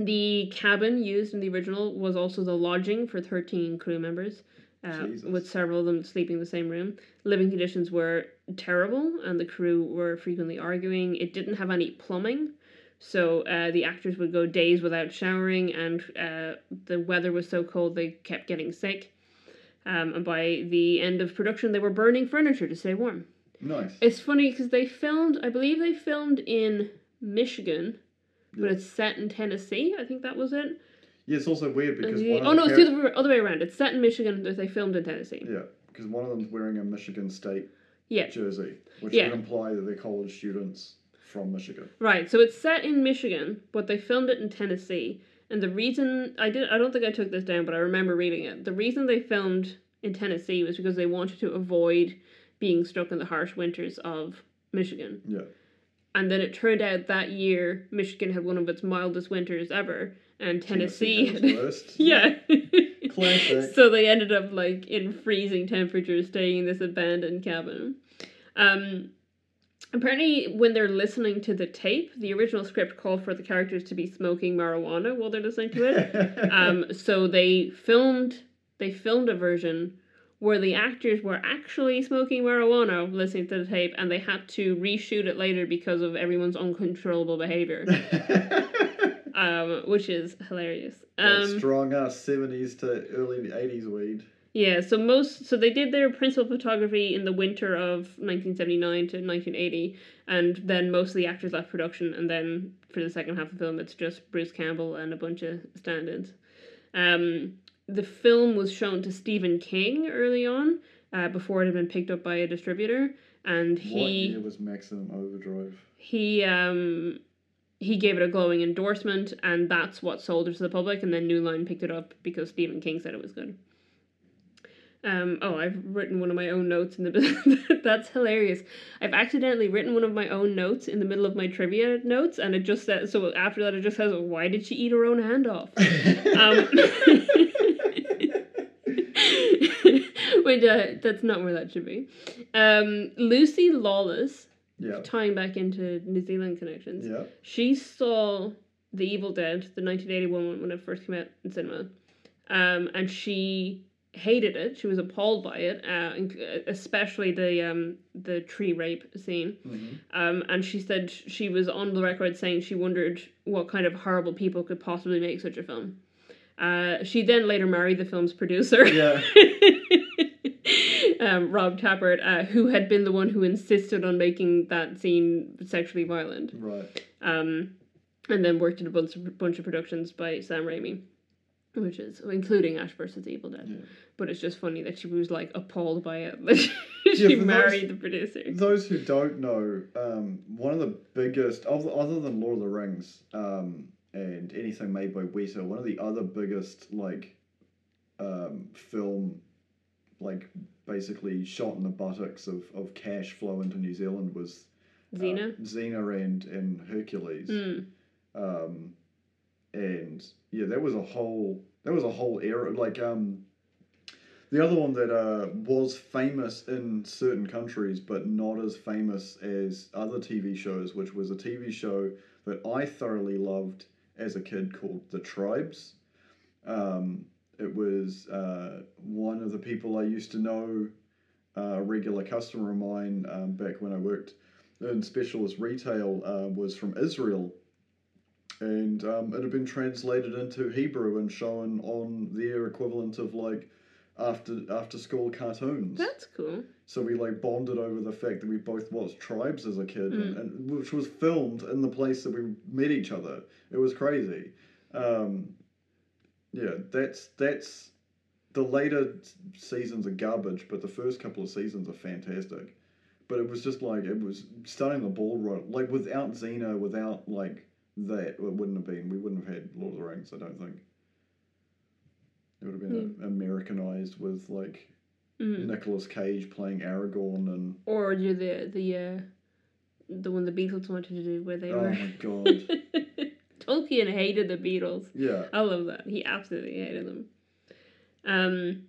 the cabin used in the original was also the lodging for thirteen crew members. Uh, with several of them sleeping in the same room. Living conditions were terrible, and the crew were frequently arguing. It didn't have any plumbing, so uh, the actors would go days without showering, and uh, the weather was so cold they kept getting sick. Um, and by the end of production, they were burning furniture to stay warm. Nice. It's funny because they filmed, I believe they filmed in Michigan, but it's set in Tennessee. I think that was it. Yeah, it's also weird because the- one of oh no, it's the other, other way around. It's set in Michigan, but they filmed in Tennessee. Yeah, because one of them's wearing a Michigan State Yeah. jersey, which Yeah. would imply that they're college students from Michigan. Right, so it's set in Michigan, but they filmed it in Tennessee. And the reason I did I don't think I took this down, but I remember reading it. The reason they filmed in Tennessee was because they wanted to avoid being stuck in the harsh winters of Michigan. Yeah. And then it turned out that year Michigan had one of its mildest winters ever, and Tennessee, its yeah. Classic. so they ended up like in freezing temperatures staying in this abandoned cabin. Um apparently when they're listening to the tape, the original script called for the characters to be smoking marijuana while they're listening to it. um so they filmed they filmed a version where the actors were actually smoking marijuana listening to the tape and they had to reshoot it later because of everyone's uncontrollable behavior um which is hilarious um strong ass seventies to early eighties weed. Yeah, so most so they did their principal photography in the winter of 1979 to 1980 and then most of the actors left production and then for the second half of the film it's just Bruce Campbell and a bunch of stand-ins. Um the film was shown to Stephen King early on uh, before it had been picked up by a distributor and what he year was Maximum Overdrive? he um he gave it a glowing endorsement and that's what sold it to the public and then New Line picked it up because Stephen King said it was good. Um oh I've written one of my own notes in the that's hilarious. I've accidentally written one of my own notes in the middle of my trivia notes and it just says so after that it just says why did she eat her own hand off? Um Which uh, that's not where that should be. Um Lucy Lawless yeah. tying back into New Zealand connections. Yeah. She saw The Evil Dead, the 1981 one, when it first came out in cinema, um, and she hated it. She was appalled by it, uh, especially the um, the tree rape scene. hmm Um, and she said she was on the record saying she wondered what kind of horrible people could possibly make such a film. Uh, she then later married the film's producer. Yeah. um, Rob Tapert, uh, who had been the one who insisted on making that scene sexually violent, Right. um, and then worked in a bunch of, bunch of productions by Sam Raimi, which is including Ash vs. Evil Dead. Yeah. But it's just funny that she was like appalled by it. that she Yeah, for those- married the producer. Those who don't know, um, one of the biggest, other other than Lord of the Rings, um, and anything made by Weta, one of the other biggest like um, film, like basically shot in the buttocks of, of cash flow into New Zealand was uh, Xena. Xena and and Hercules. Mm. um, and yeah, that was a whole that was a whole era. Like um, the other one that uh, was famous in certain countries, but not as famous as other TV shows, which was a TV show that I thoroughly loved as a kid called The Tribes. Um, it was uh, one of the people I used to know, uh, a regular customer of mine um, back when I worked in specialist retail, uh, was from Israel and um, it had been translated into Hebrew and shown on their equivalent of like after after school cartoons. That's cool. So we like bonded over the fact that we both watched Tribes as a kid, and, Mm. and which was filmed in the place that we met each other. It was crazy. Um, yeah, that's that's the later seasons are garbage, but the first couple of seasons are fantastic. But it was just like it was starting the ball right. Like without Xena, without like that, it wouldn't have been. We wouldn't have had Lord of the Rings. I don't think. It would have been Americanized with like Mm. Nicolas Cage playing Aragorn and Or do the the uh, the one the Beatles wanted to do where they oh were. my god, Tolkien hated the Beatles. yeah, I love that. He absolutely hated them. Um,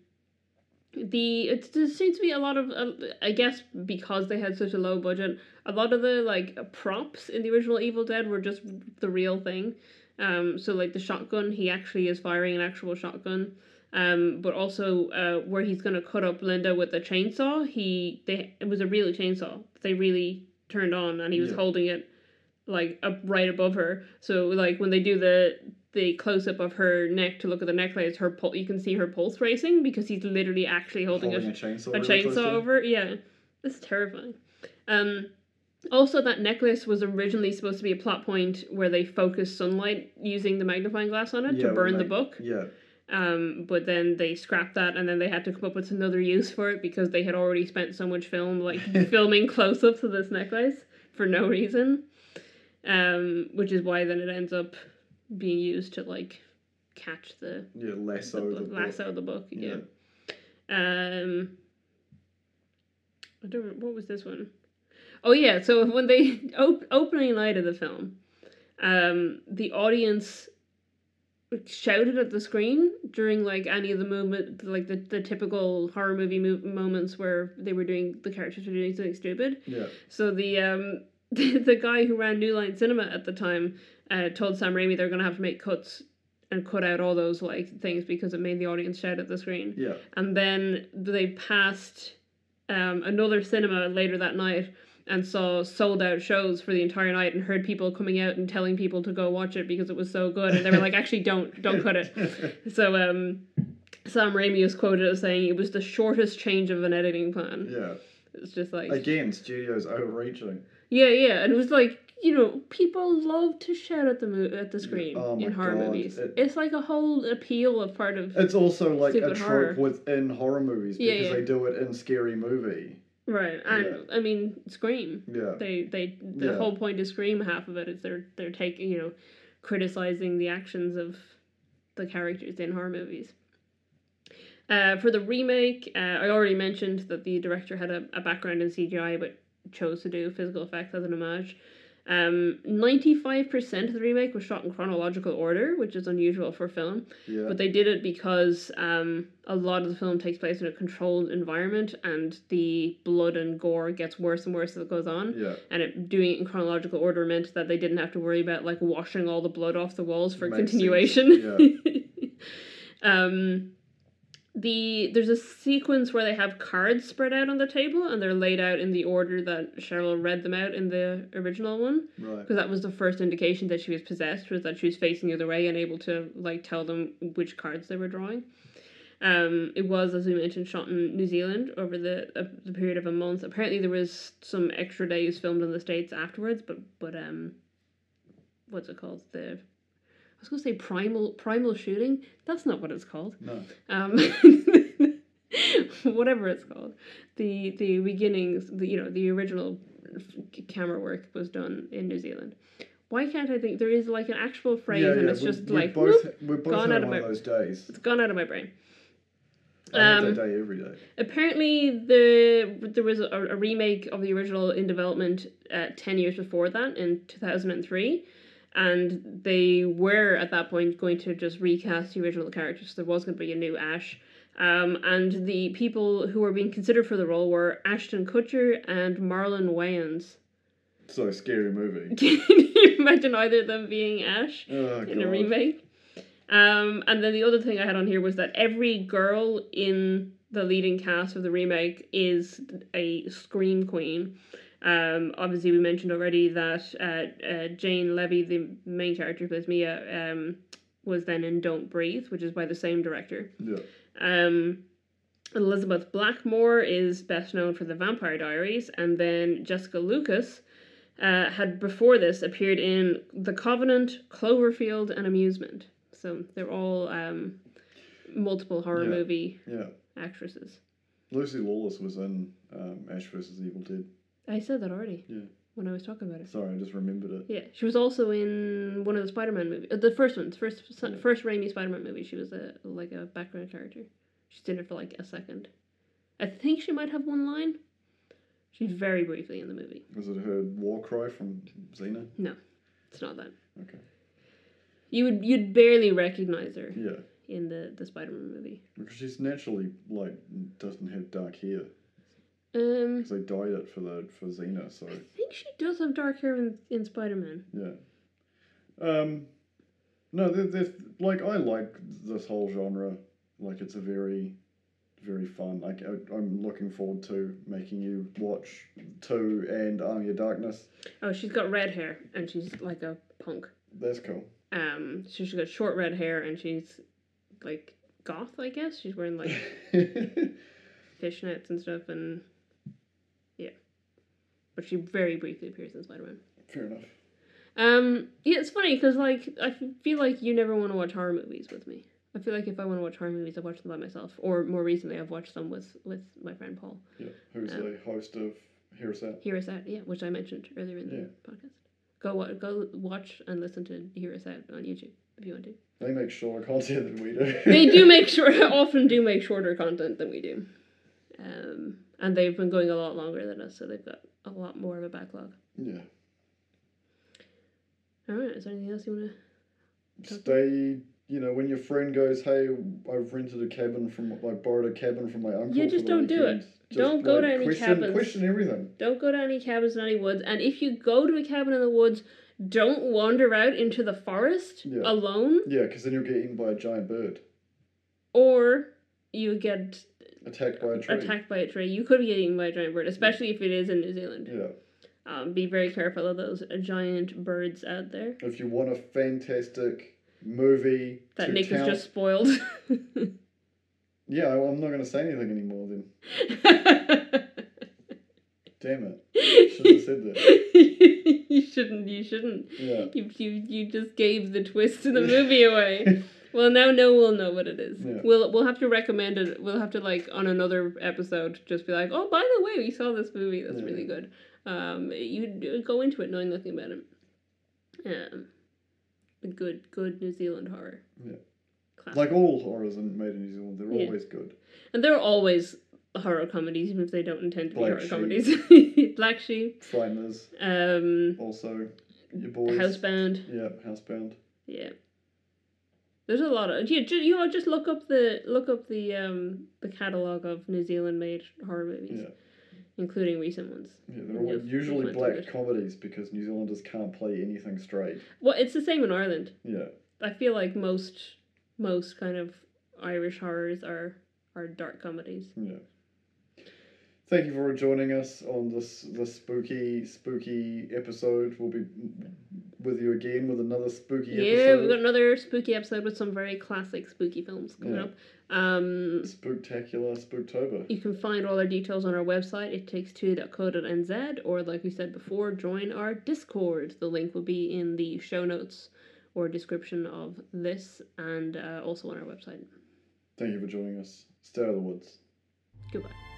the it there seems to be a lot of uh, I guess because they had such a low budget, a lot of the like props in the original Evil Dead were just the real thing. Um, so like the shotgun, he actually is firing an actual shotgun. Um, but also uh, where he's gonna cut up Linda with a chainsaw, he they it was a real chainsaw. They really turned on, and he was Yeah. holding it like up right above her. So like when they do the the close up of her neck to look at the necklace, her pul- you can see her pulse racing because he's literally actually holding, holding a, a chainsaw. a really chainsaw close to him. over. Yeah, it's terrifying. Um, also, that necklace was originally supposed to be a plot point where they focus sunlight using the magnifying glass on it Yeah, to burn the book. Yeah, Um, but then they scrapped that, and then they had to come up with another use for it because they had already spent so much film like filming close ups of this necklace for no reason. Um, which is why then it ends up being used to like catch the, yeah, the lasso the, book- book. lasso the book. Yeah. Yeah. Um. I don't. What was this one? Oh yeah. So when they op- opening night of the film, um, the audience shouted at the screen during like any of the movement, like the, the typical horror movie mo- moments where they were doing the characters were doing something stupid. Yeah, So the um the, the guy who ran New Line Cinema at the time uh, told Sam Raimi they're gonna have to make cuts and cut out all those like things because it made the audience shout at the screen. yeah, And then they passed um, another cinema later that night and saw sold out shows for the entire night and heard people coming out and telling people to go watch it because it was so good and they were like actually don't don't cut it so um sam raimi is quoted as saying it was the shortest change of an editing plan yeah. it's just like Again, studios overreaching. Yeah yeah and it was like you know people love to shout at the mo- at the screen Oh in horror God, movies it- it's like a whole appeal of part of It's also like a trope horror. within horror movies because yeah. they do it in Scary Movie. right and i mean scream Yeah, they they the Yeah. whole point of scream half of it is they're they're taking you know criticizing the actions of the characters in horror movies uh, for the remake uh, i already mentioned that the director had a, a background in cgi but chose to do physical effects as an homage um, 95% of the remake was shot in chronological order which is unusual for film. Yeah, but they did it because um, a lot of the film takes place in a controlled environment and the blood and gore gets worse and worse as it goes on. Yeah. and it, doing it in chronological order meant that they didn't have to worry about like washing all the blood off the walls for Makes continuation. um, the there's a sequence where they have cards spread out on the table and they're laid out in the order that Cheryl read them out in the original one Right. because that was the first indication that she was possessed was that she was facing the other way and able to like tell them which cards they were drawing. Um, it was, as we mentioned, shot in New Zealand over the uh, the period of a month. Apparently, there was some extra days filmed in the states afterwards, but but um, what's it called? The I was gonna say primal primal shooting. That's not what it's called. No. Um, whatever it's called. The the beginnings, the you know the original camera work was done in New Zealand. Why can't I think there is like an actual phrase and it's we- just we like both whoop, we're both gone out of my- those days. it's gone out of my brain. Um, day every day. Apparently, the there was a, a remake of the original in development uh, ten years before that in two thousand and three, and they were at that point going to just recast the original characters. So there was going to be a new Ash, um, and the people who were being considered for the role were Ashton Kutcher and Marlon Wayans. So scary movie. Can you imagine either of them being Ash? Oh in a remake. Um, and then the other thing I had on here was that every girl in the leading cast of the remake is a scream queen. Um, obviously, we mentioned already that uh, uh, Jane Levy, the main character who plays Mia, um, was then in Don't Breathe, which is by the same director. Yeah. Um, Elizabeth Blackmore is best known for The Vampire Diaries, and then Jessica Lucas uh, had before this appeared in The Covenant, Cloverfield, and Amusement. So they're all um, multiple horror Yeah. movie Yeah. actresses. Lucy Lawless was in um, Ash vs Evil Dead. I said that already Yeah. when I was talking about it. Sorry, I just remembered it. Yeah, she was also in one of the Spider-Man movies, uh, the first ones, first Yeah. first Raimi Spider-Man movie. She was a like a background character. She's in it for like a second. I think she might have one line. She's very briefly in the movie. Was it her war cry from Xena? No, it's not that. Okay. You would you'd barely recognize her Yeah, in the the Spider-Man movie. because she's naturally like doesn't have dark hair Um, because they dyed it for the for Xena. So I think she does have dark hair in, in Spider-Man. yeah. Um, no, they're, they're, like I like this whole genre. Like it's a very, very fun. Like I, I'm looking forward to making you watch two and Army of Darkness. Oh, she's got red hair and she's like a punk. That's cool. Um, so she's got short red hair and she's like goth, I guess. She's wearing like fishnets and stuff, and. But she very briefly appears in Spider Man. Fair enough. Um, yeah, it's funny because like I feel like you never want to watch horror movies with me. I feel like if I want to watch horror movies, I watch them by myself. Or more recently, I've watched them with with my friend Paul. Yeah, who's Um, the host of Out? Hear Us Out, yeah, which I mentioned earlier in the Yeah. podcast. Go wa- go watch and listen to Us Out on YouTube if you want to. They make shorter content than we do. they do make sure often do make shorter content than we do um and they've been going a lot longer than us so they've got a lot more of a backlog yeah. all right is there anything else you want to Stay. You know, when your friend goes, "Hey, I've rented a cabin from, I borrowed a cabin from my uncle." Yeah, just don't do it. just, Don't go to any question, cabins. Question everything. don't go to any cabins in any woods and if you go to a cabin in the woods don't wander out into the forest Yeah. alone Yeah, because then you'll get eaten by a giant bird, or you get attacked by a tree. attacked by a tree you could get eaten by a giant bird especially if it is in new zealand Yeah. um, be very careful of those giant birds out there If you want a fantastic movie that nick count, has just spoiled yeah, I'm not going to say anything anymore. Then, damn it, should have said that. you shouldn't. You shouldn't. Yeah. You, you you just gave the twist to the movie away. Well, now no one will know what it is. Yeah. We'll we'll have to recommend it. We'll have to like on another episode just be like, oh, by the way, we saw this movie. That's Yeah. really good. Um, you go into it knowing nothing about it. Um, good good New Zealand horror. Yeah. Classic. Like all horrors made in New Zealand, they're Yeah. always good. and they're always horror comedies, even if they don't intend to be Black horror Sheep. comedies. Black Sheep. Frighteners, Um, also your boys. Housebound. Yeah, Housebound. Yeah. There's a lot of you. You know, just look up the look up the um the catalog of New Zealand made horror movies, Yeah. including recent ones. Yeah, they're all usually black comedies because New Zealanders can't play anything straight. Well, it's the same in Ireland. Yeah. I feel like most most kind of Irish horrors are are dark comedies. Yeah. Thank you for joining us on this this spooky spooky episode. We'll be with you again with another spooky Yeah, episode. we've got another spooky episode with some very classic spooky films coming Yeah. up. Um, Spooktacular Spooktober. You can find all our details on our website, it takes two.co.nz, or like we said before, join our Discord. The link will be in the show notes or description of this and uh, also on our website. Thank you for joining us. Stay out of the woods. Goodbye.